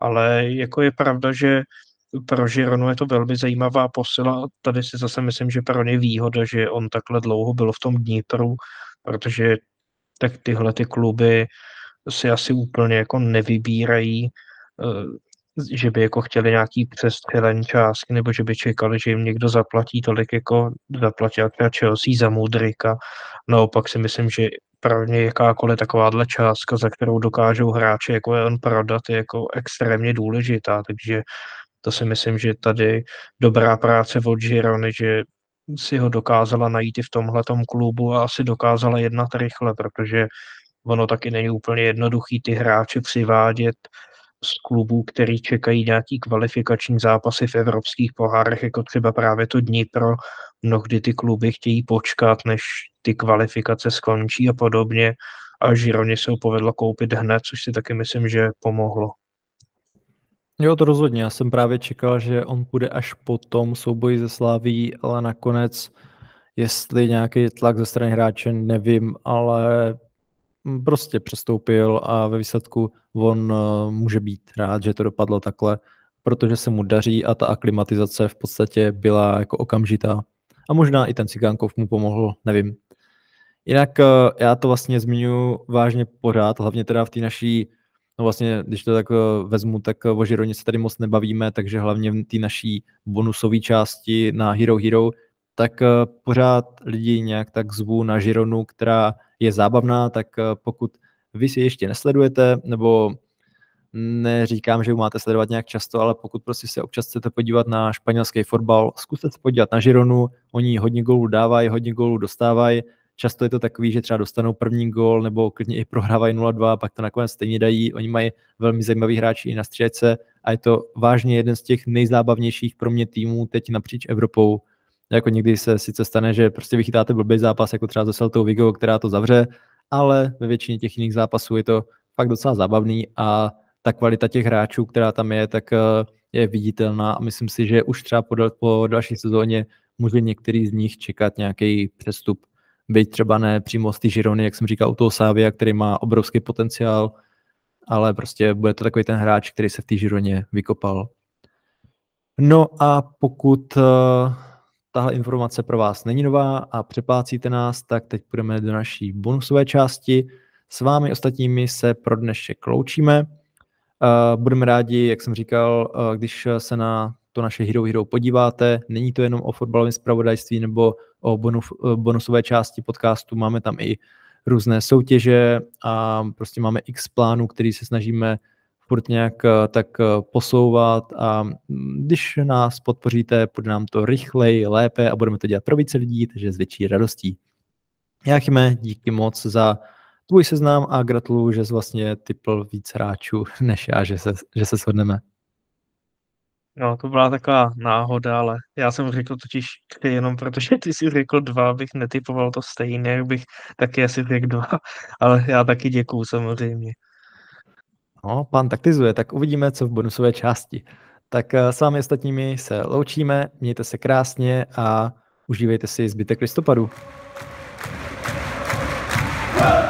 B: ale jako je pravda, že pro Žironu je to velmi zajímavá posila. Tady si zase myslím, že pro ně výhoda, že on takhle dlouho byl v tom Dnipru, protože tak tyhle ty kluby si asi úplně jako nevybírají, eh, že by jako chtěli nějaký přestřelený částky, nebo že by čekali, že jim někdo zaplatí tolik, jako zaplatí třeba Chelsea za Mudrika. Naopak si myslím, že pro ně jakákoliv takováhle částka, za kterou dokážou hráče jako je on prodat, je jako extrémně důležitá, takže to si myslím, že tady dobrá práce od Girony, že si ho dokázala najít i v tomhle klubu a asi dokázala jednat rychle, protože ono taky není úplně jednoduchý ty hráče přivádět z klubů, který čekají nějaký kvalifikační zápasy v evropských pohárech, jako třeba právě to Dnipro. Mnohdy ty kluby chtějí počkat, než ty kvalifikace skončí a podobně. A Žironě se ho povedlo koupit hned, což si taky myslím, že pomohlo.
A: Jo, to rozhodně. Já jsem právě čekal, že on půjde až po tom souboji ze Sláví, ale nakonec, jestli nějaký tlak ze strany hráče, nevím, ale prostě přestoupil a ve výsledku on uh, může být rád, že to dopadlo takhle, protože se mu daří a ta aklimatizace v podstatě byla jako okamžitá. A možná i ten Cigánkov mu pomohl, nevím. Jinak uh, já to vlastně zmiňuji vážně pořád, hlavně teda v té naší No vlastně, když to tak eh, vezmu, tak o Žironě se tady moc nebavíme, takže hlavně v té naší bonusové části na Hero Hero, tak pořád lidi nějak tak zvu na Žironu, která je zábavná, tak eh, pokud vy si ještě nesledujete, nebo neříkám, že ho máte sledovat nějak často, ale pokud prostě se občas chcete podívat na španělský fotbal, zkuste se podívat na Žironu, oni hodně gólů dávají, hodně gólů dostávají, často je to takový, že třeba dostanou první gól nebo klidně i prohrávají 0-2, pak to nakonec stejně dají. Oni mají velmi zajímavý hráči i na střelce a je to vážně jeden z těch nejzábavnějších pro mě týmů teď napříč Evropou, jako někdy se sice stane, že prostě vychytáte blbý zápas, jako třeba ze Celtou Vigo, která to zavře, ale ve většině těch jiných zápasů je to fakt docela zábavný a ta kvalita těch hráčů, která tam je, tak eh, je viditelná a myslím si, že už třeba po, po další sezóně může některý z nich čekat nějaký přestup. Byť třeba ne přímo z té Žirony, jak jsem říkal, u toho Sávia, který má obrovský potenciál, ale prostě bude to takový ten hráč, který se v té Žironě vykopal. No a pokud uh, tahle informace pro vás není nová a přeplácíte nás, tak teď půjdeme do naší bonusové části. S vámi ostatními se pro dnešek loučíme. Budeme rádi, jak jsem říkal, když se na to naše Hero Hero podíváte. Není to jenom o fotbalovém zpravodajství nebo o bonus, bonusové části podcastu, máme tam i různé soutěže a prostě máme x plánů, který se snažíme furt nějak eh, tak eh, posouvat a mm, když nás podpoříte, bude nám to rychleji, lépe a budeme to dělat pro více lidí, takže s větší radostí. Jáchyme, díky moc za tvůj seznam a gratuluju, že jsi vlastně typl víc hráčů než já, že se, že se shodneme.
B: No, to byla taková náhoda, ale já jsem řekl totiž tři jenom protože ty jsi řekl dva, bych netypoval to stejně, jak bych taky asi řekl dva, ale já taky děkuju samozřejmě.
A: No, pan taktizuje, tak uvidíme, co v bonusové části. Tak eh, s vámi ostatními se loučíme, mějte se krásně a užívejte si zbytek listopadu. Yeah.